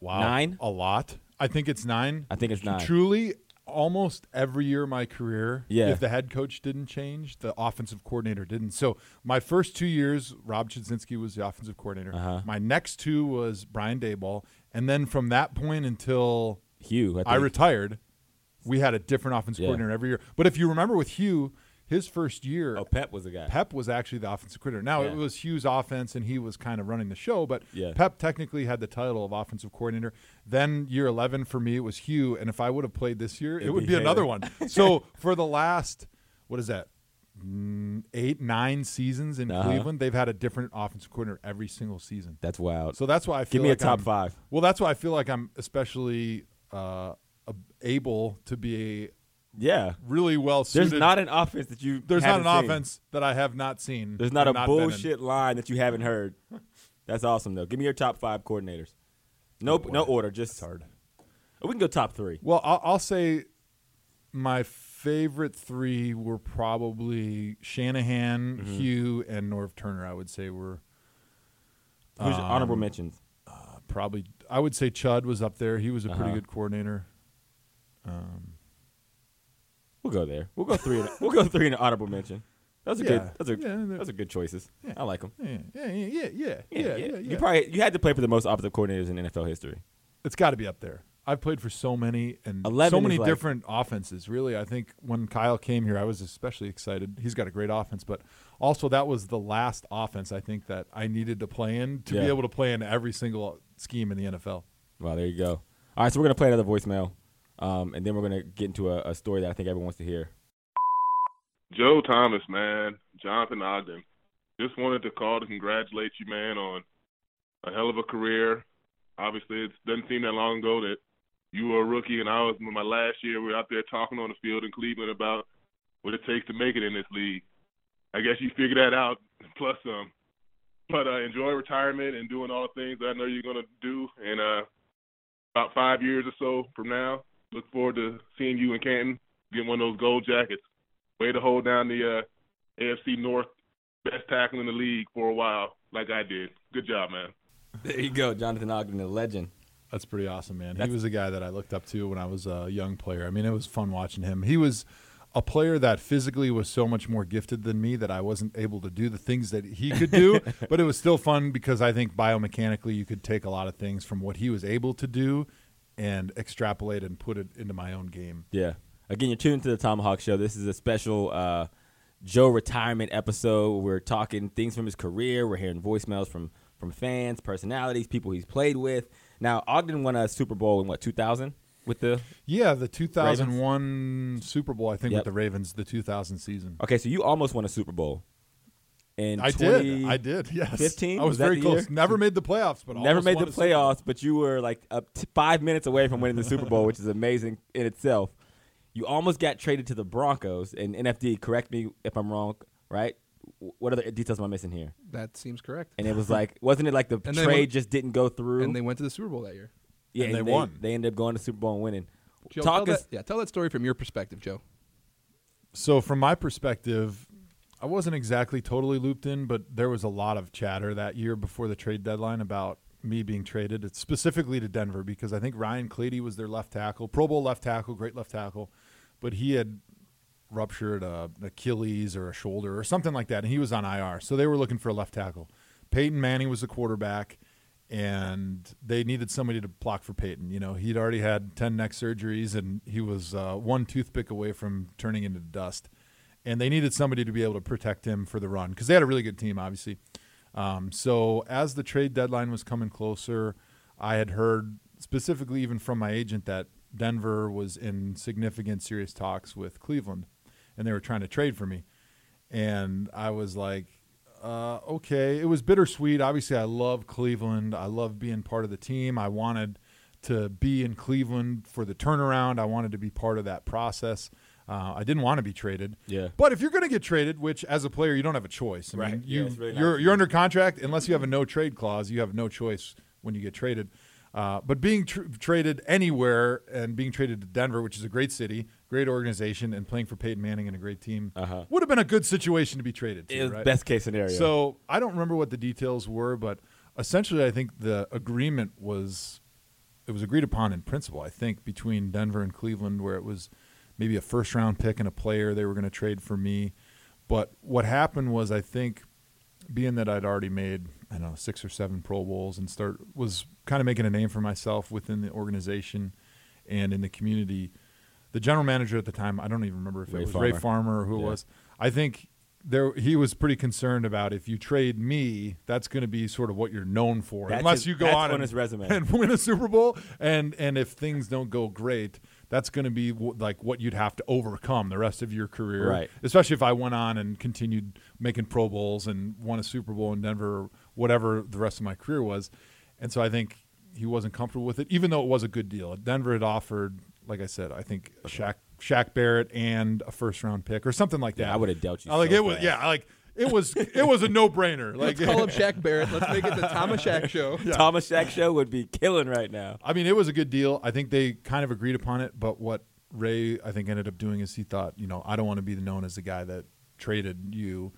Wow, Nine? a lot. I think it's nine. I think it's nine. Truly, almost every year of my career, Yeah. if the head coach didn't change, the offensive coordinator didn't. So my first two years, Rob Chudzinski was the offensive coordinator. Uh-huh. My next two was Brian Daboll, and then from that point until Hugh, I I, retired, we had a different offensive Yeah. coordinator every year. But if you remember with Hugh, his first year, Oh, Pep was the guy. Pep was actually the offensive coordinator. Now Yeah. it was Hugh's offense, and he was kind of running the show. But Yeah. Pep technically had the title of offensive coordinator. Then year eleven for me it was Hugh, and if I would have played this year, it It'd be be another one. So for the last, what is that? Mm, Eight, nine seasons in Uh-huh. Cleveland, they've had a different offensive coordinator every single season. That's wild. So that's why I feel Give me like a top I'm- five. Well, that's why I feel like I'm especially uh, able to be Yeah. really well There's not an offense that you There's not an seen. offense that I have not seen. There's not a in. bullshit line that you haven't heard. That's awesome though. Give me your top five coordinators. No, no order. Just hard. We can go top three. Well, I'll, I'll say my favorite three were probably Shanahan, Mhm. Hugh, and Norv Turner. I would say were. Who's your honorable um, mentions? Uh, probably, I would say Chud was up there. He was a pretty Uh-huh. good coordinator. Um, We'll go there. We'll go three. In, we'll go three in the honorable mention. Those are Yeah. good. Those are Yeah, those are good choices. Yeah. I like them. yeah, yeah, yeah, yeah, yeah, yeah, yeah, You probably you had to play for the most offensive coordinators in NFL history. It's got to be up there. I've played for so many and so many like- different offenses. Really, I think when Kyle came here, I was especially excited. He's got a great offense, but also that was the last offense I think that I needed to play in to be able to play in every single scheme in the NFL. Well, there you go. All right, so we're gonna play another voicemail, um, and then we're gonna get into a, a story that I think everyone wants to hear. Joe Thomas, man, Jonathan Ogden. Just wanted to call to congratulate you, man, on a hell of a career. Obviously, it doesn't seem that long ago that you were a rookie, and I was in my last year. We were out there talking on the field in Cleveland about what it takes to make it in this league. I guess you figured that out, plus some. But uh, enjoy retirement and doing all the things that I know you're going to do in uh, about five years or so from now. Look forward to seeing you in Canton, getting one of those gold jackets. Way to hold down the uh, AFC North best tackle in the league for a while, like I did. Good job, man. There you go, Jonathan Ogden, the legend. That's pretty awesome, man. That's- he was a guy that I looked up to when I was a young player. I mean, it was fun watching him. He was a player that physically was so much more gifted than me that I wasn't able to do the things that he could do, but it was still fun because I think biomechanically you could take a lot of things from what he was able to do and extrapolate and put it into my own game. Yeah. Again, you're tuned to the Tomahawk Show. This is a special uh, Joe retirement episode. We're talking things from his career. We're hearing voicemails from from fans, personalities, people he's played with. Now, Ogden won a Super Bowl in what 2000 with the Yeah, the 2001 Super Bowl, I think, Yep. with the Ravens, the 2000 season. Okay, so you almost won a Super Bowl. In I 20 did. I did. Yes. 15? I was, that very close. year? Never made the playoffs, but never made won the a Super Bowl. playoffs. But you were like up t- five minutes away from winning the Super Bowl, which is amazing in itself. You almost got traded to the Broncos and NFD. Correct me if I'm wrong. Right? What other details am I missing here? That seems correct. And it was like, wasn't it like the And trade went- just didn't go through? And they went to the Super Bowl that year. yeah, and they won. They ended up going to the Super Bowl and winning. Joe, Talk tell us. that, yeah, tell that story from your perspective, Joe. So from my perspective, I wasn't exactly totally looped in, but there was a lot of chatter that year before the trade deadline about me being traded, it's specifically to Denver because I think Ryan Clady was their left tackle, Pro Bowl left tackle, great left tackle, but he had ruptured a, Achilles or a shoulder or something like that, and he was on IR. So they were looking for a left tackle. Peyton Manning was the quarterback, and they needed somebody to block for Peyton. You know, he'd already had ten neck surgeries, and he was uh, one toothpick away from turning into dust. And they needed somebody to be able to protect him for the run because they had a really good team, obviously. Um, so as the trade deadline was coming closer, I had heard specifically even from my agent that Denver was in significant serious talks with Cleveland, and they were trying to trade for me. And I was like, uh, okay. It was bittersweet. Obviously, I love Cleveland. I love being part of the team. I wanted to be in Cleveland for the turnaround. I wanted to be part of that process. Uh, I didn't want to be traded. Yeah. But if you're going to get traded, which as a player you don't have a choice. I Right. mean, Yeah, you it's really you're not- you're under contract unless you have a no trade clause. You have no choice when you get traded. Uh, but being tr- traded anywhere and being traded to Denver, which is a great city, great organization, and playing for Peyton Manning and a great team, Uh-huh. would have been a good situation to be traded to. Right? best case scenario. So I don't remember what the details were, but essentially, I think the agreement was it was agreed upon in principle. I think between Denver and Cleveland, where it was maybe a first round pick and a player they were going to trade for me. But what happened was, I think, being that I'd already made I don't know six or seven Pro Bowls and start was kind of making a name for myself within the organization and in the community. The general manager at the time, I don't even remember if Ray it was Ray Farmer. Farmer or who Yeah. it was. I think there he was pretty concerned about if you trade me, that's going to be sort of what you're known for, That's unless his- you go on and, his resume. and win a Super Bowl. And and if things don't go great, that's going to be w- like what you'd have to overcome the rest of your career. Right. Especially if I went on and continued making Pro Bowls and won a Super Bowl in Denver, or whatever the rest of my career was. And so I think he wasn't comfortable with it, even though it was a good deal. Denver had offered, like I said, I think Shaq, Shaq Barrett and a first round pick or something like that. I would have dealt you I like so it was, yeah, I like it was, it was a no brainer. Like Let's call him Shaq Barrett. Let's make it the Thomas Shaq show. Thomas Shaq show would be killing right now. I mean, it was a good deal. I think they kind of agreed upon it, but what Ray I think ended up doing is he thought, you know, I don't want to be known as the guy that traded you,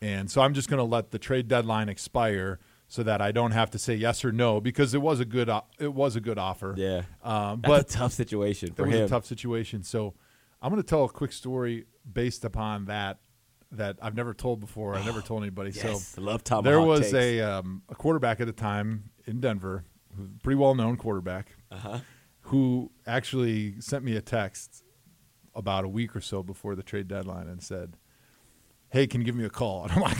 and so I'm just going to let the trade deadline expire so that I don't have to say yes or no because it was a good it was a good offer. Yeah. um, That's but a tough situation for it was him. a tough situation. So I'm going to tell a quick story based upon that that I've never told before. I've never told anybody. Yes, so love tomahawk there was takes. a um, a quarterback at the time in Denver, pretty well known quarterback, Uh-huh. who actually sent me a text about a week or so before the trade deadline and said. Hey, can you give me a call? And I'm like,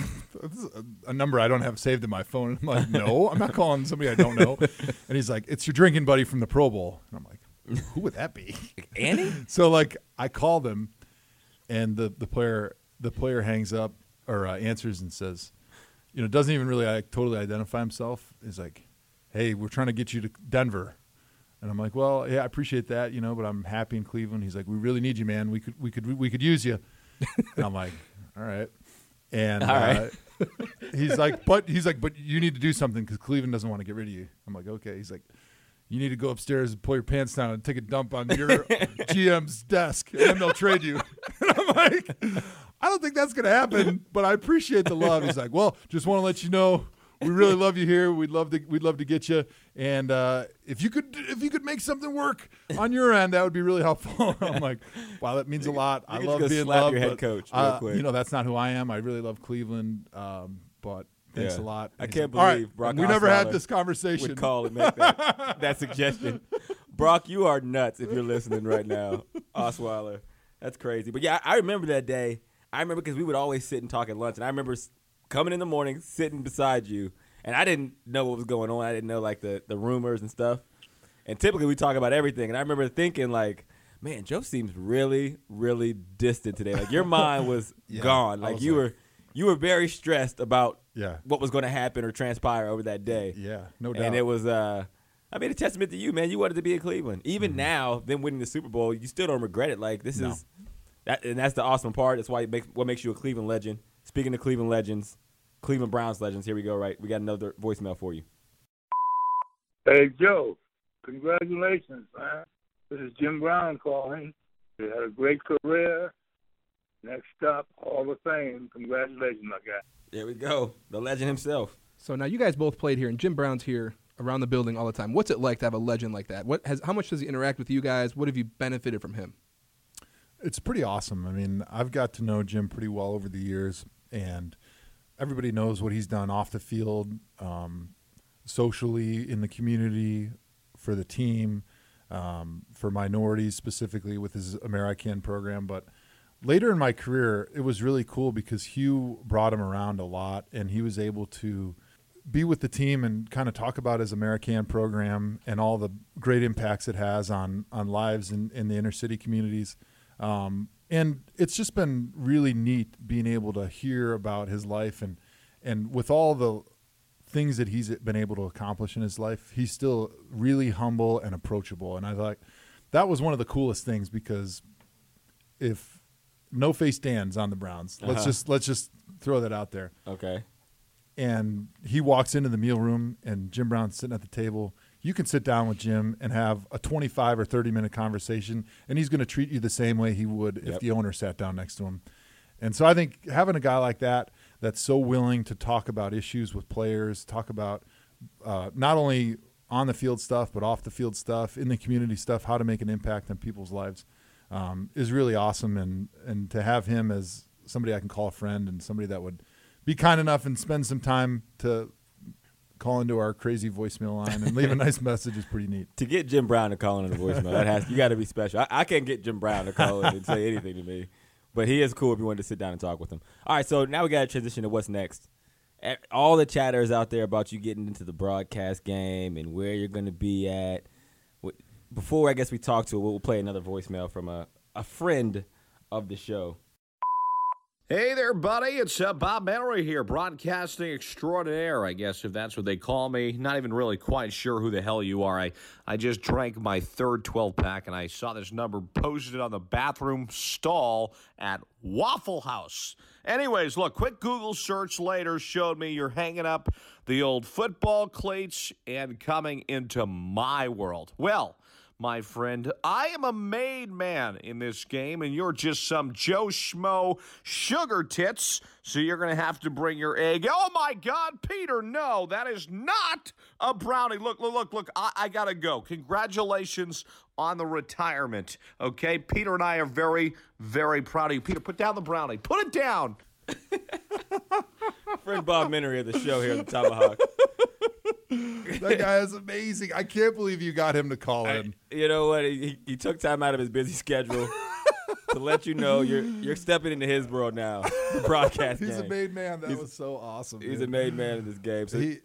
this a, a number I don't have saved in my phone. I'm like, no, I'm not calling somebody I don't know. And he's like, it's your drinking buddy from the Pro Bowl. And I'm like, who would that be? Annie? so like I called him, and the the player the player hangs up or uh, answers and says, you know, doesn't even really like, totally identify himself. He's like, hey, we're trying to get you to Denver. And I'm like, well, yeah, I appreciate that, you know, but I'm happy in Cleveland. He's like, we really need you, man. We could, we could, we could use you. and I'm like, all right. And All right. uh, he's like, but he's like, but you need to do something because Cleveland doesn't want to get rid of you. I'm like, okay. He's like, you need to go upstairs and pull your pants down and take a dump on your GM's desk, and then they'll trade you. And I'm like, I don't think that's gonna happen, but I appreciate the love. He's like, well, just want to let you know. We really love you here. We'd love to. We'd love to get you. And uh, if you could, if you could make something work on your end, that would be really helpful. I'm like, wow, that means a lot. I love being slap loved. your head coach real uh. You know, that's not who I am. I really love Cleveland, um, but thanks Yeah. a lot. I can't "All right, believe Brock we never had this conversation. Would call and make that, that suggestion. Brock, you are nuts if you're listening right now. Osweiler, that's crazy. But yeah, I remember that day. I remember because we would always sit and talk at lunch, and I remember coming in the morning, sitting beside you, and I didn't know what was going on. I didn't know like the the rumors and stuff. And typically we talk about everything, and I remember thinking like. Man, Joe seems really, really distant today. Like your mind was Yeah, gone. Like was you like- were, you were very stressed about Yeah. what was going to happen or transpire over that day. Yeah, no doubt. And it was, uh, I mean, a testament to you, man. You wanted to be in Cleveland. Even Mm-hmm. now, them winning the Super Bowl, you still don't regret it. Like this No. is that, and that's the awesome part. That's why it makes what makes you a Cleveland legend. Speaking of Cleveland legends, Cleveland Browns legends. Here we go. Right, we got another voicemail for you. Hey, Joe, congratulations, man. This is Jim Brown calling. You had a great career. Next up, Hall of Fame. Congratulations, my guy. There we go. The legend himself. So now you guys both played here, and Jim Brown's here around the building all the time. What's it like to have a legend like that? What has how much does he interact with you guys? What have you benefited from him? It's pretty awesome. I mean, I've got to know Jim pretty well over the years, and everybody knows what he's done off the field, um, socially in the community, for the team, um, for minorities specifically with his Amer-I-Can program. But later in my career, it was really cool because Hugh brought him around a lot, and he was able to be with the team and kind of talk about his Amer-I-Can program and all the great impacts it has on on lives in, in the inner city communities. Um, and it's just been really neat being able to hear about his life and and with all the things that he's been able to accomplish in his life, he's still really humble and approachable. And I thought that was one of the coolest things because if no face stands on the Browns, let's Uh-huh. just let's just throw that out there Okay. and he walks into the meal room and Jim Brown's sitting at the table, you can sit down with Jim and have a 25 or 30 minute conversation and he's going to treat you the same way he would if the owner sat down next to him. And so I think having a guy like that that's so willing to talk about issues with players, talk about uh, not only on the field stuff but off the field stuff, in the community stuff, how to make an impact on people's lives, um, is really awesome. And and to have him as somebody I can call a friend and somebody that would be kind enough and spend some time to call into our crazy voicemail line and leave a nice message is pretty neat. To get Jim Brown to call in a voicemail, that has you got to be special. I, I can't get Jim Brown to call in and say anything to me, but he is cool if you wanted to sit down and talk with him. All right, so now we got to transition to what's next. All the chatter is out there about you getting into the broadcast game and where you're going to be at. Before I guess we talk to it, we'll play another voicemail from a, a friend of the show. Hey there, buddy. It's uh, Bob Menery here, broadcasting extraordinaire, I guess, if that's what they call me. Not even really quite sure who the hell you are. I, I just drank my third 12 pack and I saw this number posted on the bathroom stall at Waffle House. Anyways, look, quick Google search later showed me you're hanging up the old football cleats and coming into my world. Well, my friend. I am a made man in this game, and you're just some Joe Schmo sugar tits, so you're going to have to bring your egg. Oh my God, Peter, no, that is not a brownie. Look, look, look, look, I, I got to go. Congratulations on the retirement, okay? Peter and I are very, very proud of you. Peter, put down the brownie. Put it down. Friend Bob Menery of the show here at the Tomahawk. that guy is amazing. I can't believe you got him to call in. You know what? He, he took time out of his busy schedule to let you know you're you're stepping into his world now. The broadcast. He's a made man. That He's- was so awesome. He's dude. a made man in this game. So He-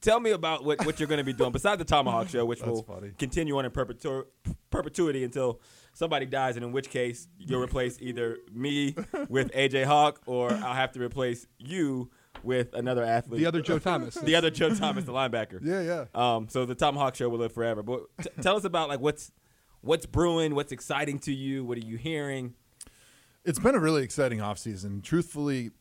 tell me about what, what you're going to be doing besides the Tomahawk Show, which will funny. continue on in perpetu- perpetuity until somebody dies, and in which case you'll replace either me with AJ Hawk, or I'll have to replace you with another athlete. The other Joe Thomas. the other Joe Thomas, the linebacker. Yeah, yeah. Um, so the Tomahawk Show will live forever. But t- tell us about like what's what's brewing, what's exciting to you, what are you hearing? It's been a really exciting offseason. Truthfully,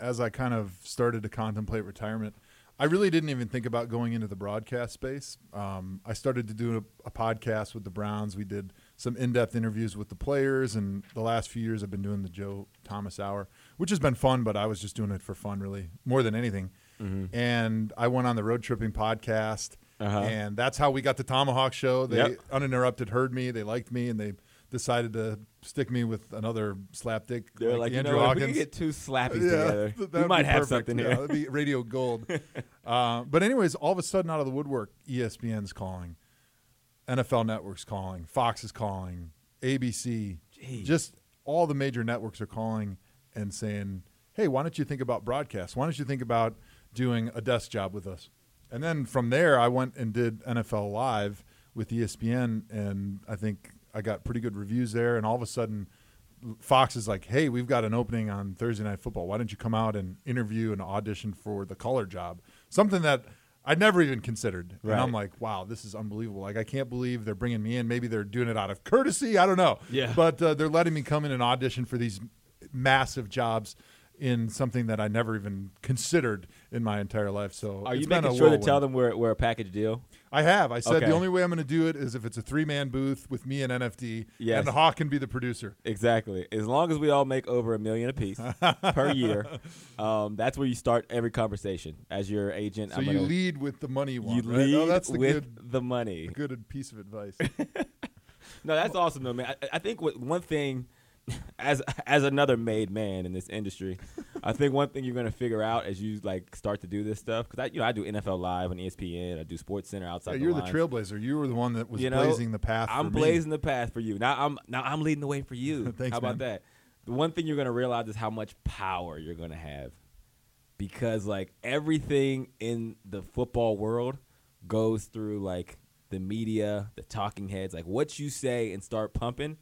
as I kind of started to contemplate retirement, I really didn't even think about going into the broadcast space. Um, I started to do a, a podcast with the Browns. We did some in depth interviews with the players, and the last few years I've been doing the Joe Thomas Hour, which has been fun, but I was just doing it for fun, really, more than anything. Mhm. And I went on the Road Tripping podcast, Uh-huh. and that's how we got the Tomahawk Show. They Yep. uninterrupted heard me, they liked me, and they decided to stick me with another slapdick They're like, like, you Andrew know what, if we Hawkins. get two slappies Yeah, together, we might have something Yeah, here. that'd be radio gold. uh, but anyways, all of a sudden, out of the woodwork, ESPN's calling, NFL Network's calling, Fox is calling, ABC, Jeez. just all the major networks are calling and saying, "Hey, why don't you think about broadcast? Why don't you think about doing a desk job with us?" And then from there, I went and did NFL Live with ESPN, and I think I got pretty good reviews there. And all of a sudden, Fox is like, "Hey, we've got an opening on Thursday Night Football. Why don't you come out and interview and audition for the color job?" Something that I'd never even considered. Right. And I'm like, "Wow, this is unbelievable! Like, I can't believe they're bringing me in. Maybe they're doing it out of courtesy. I don't know. Yeah. But uh, they're letting me come in and audition for these massive jobs." In something that I never even considered in my entire life, so Are you making sure to tell them we're, we're a package deal? I have. I said Okay. the only way I'm going to do it is if it's a three man booth with me and NFD, Yes. and Hawk can be the producer. Exactly. As long as we all make over a million apiece per year, um, that's where you start every conversation as your agent. So I'm you gonna- lead with the money one. You right? lead oh, that's the with good, the money. Good piece of advice. No, that's awesome though, man. I, I think what, one thing, as as another made man in this industry, I think one thing you're gonna figure out as you like start to do this stuff because I you know I do NFL Live on ESPN, I do Sports Center outside. Yeah, the you're the trailblazer. You were the one that was You know, blazing the path. I'm for me. blazing the path for you. Now I'm now I'm leading the way for you. Thanks, how about man. that? The one thing you're gonna realize is how much power you're gonna have, because like everything in the football world goes through like the media, the talking heads. Like what you say and start pumping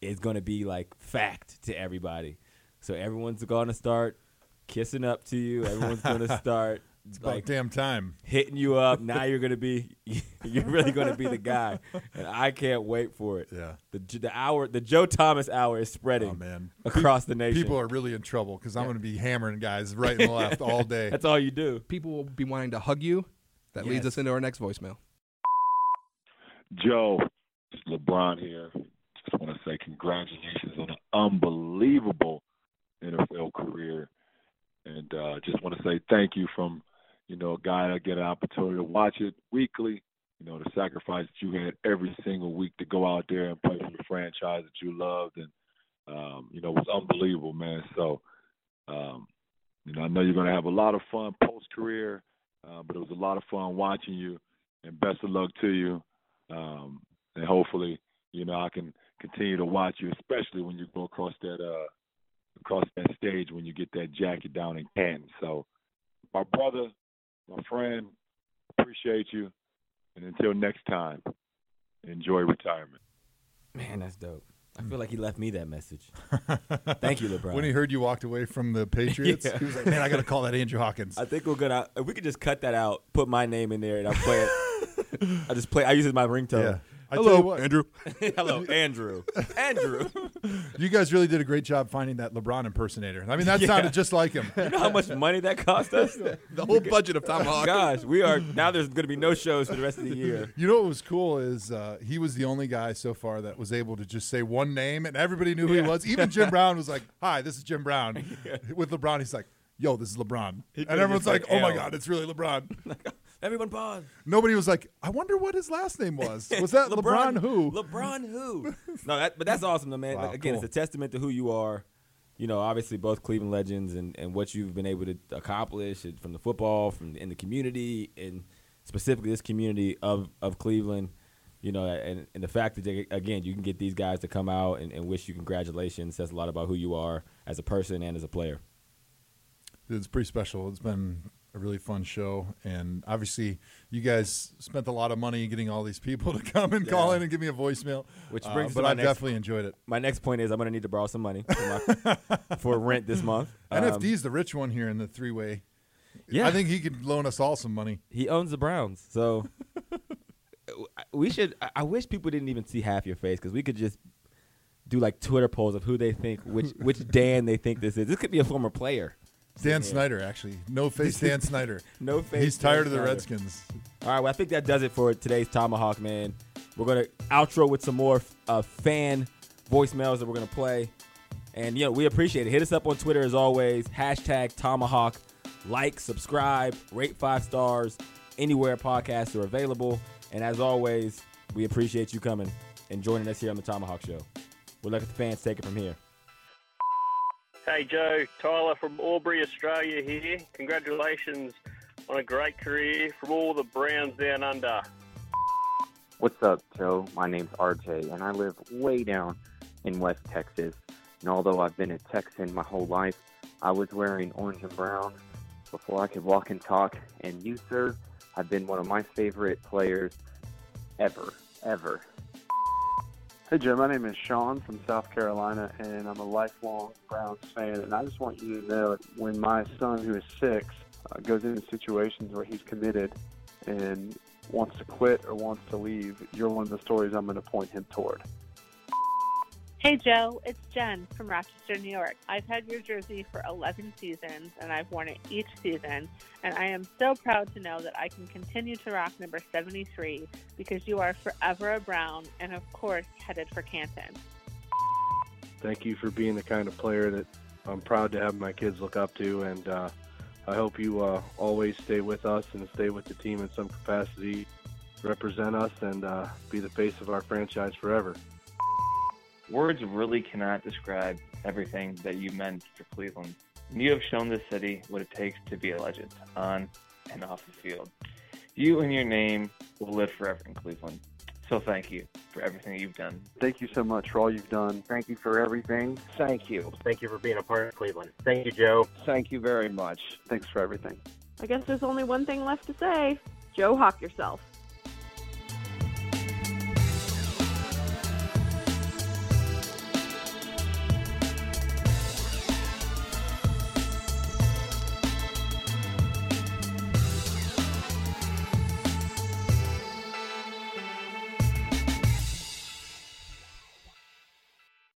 is gonna be like fact to everybody. So everyone's gonna start kissing up to you. Everyone's gonna start It's about damn time. hitting you up. Now you're gonna be, you're really gonna be the guy, and I can't wait for it. Yeah. The the hour, the Joe Thomas hour is spreading Oh man, across the nation. People are really in trouble because I'm going to be hammering guys right and left all day. That's all you do. People will be wanting to hug you. That leads us into our next voicemail. Joe, LeBron here. Say congratulations on an unbelievable NFL career, and uh, just want to say thank you from you know a guy that get an opportunity to watch it weekly. You know the sacrifice that you had every single week to go out there and play for the franchise that you loved, and um, you know was unbelievable, man. So, um, you know I know you're going to have a lot of fun post career, uh, but it was a lot of fun watching you, and best of luck to you um, and hopefully, you know, I can continue to watch you, especially when you go across that uh, across that stage when you get that jacket down in Canton. So, my brother, my friend, appreciate you, and until next time, enjoy retirement. Man, that's dope. I feel like he left me that message. Thank you, LeBron. When he heard you walked away from the Patriots, Yeah. he was like, "Man, I got to call that Andrew Hawkins." I think we're gonna. We could just cut that out, put my name in there, and I'll play it. I just play. I use it as my ringtone. Yeah. I Hello, what- Andrew. Hello, Andrew. Andrew. You guys really did a great job finding that LeBron impersonator. I mean, that Yeah. sounded just like him. You know how much money that cost us? The whole budget of Tomahawk. Gosh, we are now. There's going to be no shows for the rest of the year. You know what was cool is uh, he was the only guy so far that was able to just say one name and everybody knew who Yeah. he was. Even Jim Brown was like, "Hi, this is Jim Brown." With LeBron, he's like, "Yo, this is LeBron," He and could've everyone's just like, said "Oh my L. God, it's really LeBron." Everyone pause. Nobody was like, "I wonder what his last name was." Was that LeBron, who? LeBron who? no, that, but that's awesome, though, man. Wow, Again, cool. it's a testament to who you are. You know, obviously both Cleveland legends and, and what you've been able to accomplish from the football, from in the community, and specifically this community of, of Cleveland. You know, and, and the fact that they, again you can get these guys to come out and, and wish you congratulations says a lot about who you are as a person and as a player. It's pretty special. It's been a really fun show, and obviously, you guys spent a lot of money getting all these people to come and call in and give me a voicemail. Which Uh, brings us but I next- definitely enjoyed it. My next point is I'm going to need to borrow some money for, my, for rent this month. Um, NFD's the rich one here in the three way. Yeah. I think he could loan us all some money. He owns the Browns, so we should. I- I wish people didn't even see half your face because we could just do like Twitter polls of who they think, which which Dan they think this is. This could be a former player. Dan Snyder, actually. No face Dan Snyder. No face. He's Dan tired of the Snyder. Redskins. All right, well, I think that does it for today's Tomahawk, man. We're going to outro with some more uh, fan voicemails that we're going to play. And, you know, we appreciate it. Hit us up on Twitter as always. Hashtag Tomahawk. Like, subscribe, rate five stars anywhere podcasts are available. And as always, we appreciate you coming and joining us here on the Tomahawk Show. We'll let the fans take it from here. Hey Joe, Tyler from Albury, Australia here. Congratulations on a great career from all the Browns down under. What's up, Joe? My name's RJ, and I live way down in West Texas. And although I've been a Texan my whole life, I was wearing orange and brown before I could walk and talk. And you, sir, have been one of my favorite players ever, ever. Hey, Joe. My name is Sean from South Carolina, and I'm a lifelong Browns fan. And I just want you to know when my son, who is six, uh, goes into situations where he's committed and wants to quit or wants to leave, you're one of the stories I'm going to point him toward. Hey Joe, it's Jen from Rochester, New York. I've had your jersey for 11 seasons and I've worn it each season, and I am so proud to know that I can continue to rock number 73 because you are forever a Brown and, of course, headed for Canton. Thank you for being the kind of player that I'm proud to have my kids look up to, and uh, I hope you uh, always stay with us and stay with the team in some capacity, represent us, and uh, be the face of our franchise forever. Words really cannot describe everything that you meant for Cleveland. You have shown this city what it takes to be a legend on and off the field. You and your name will live forever in Cleveland. So thank you for everything you've done. Thank you so much for all you've done. Thank you for everything. Thank you. Thank you for being a part of Cleveland. Thank you, Joe. Thank you very much. Thanks for everything. I guess there's only one thing left to say. Joe, hawk yourself.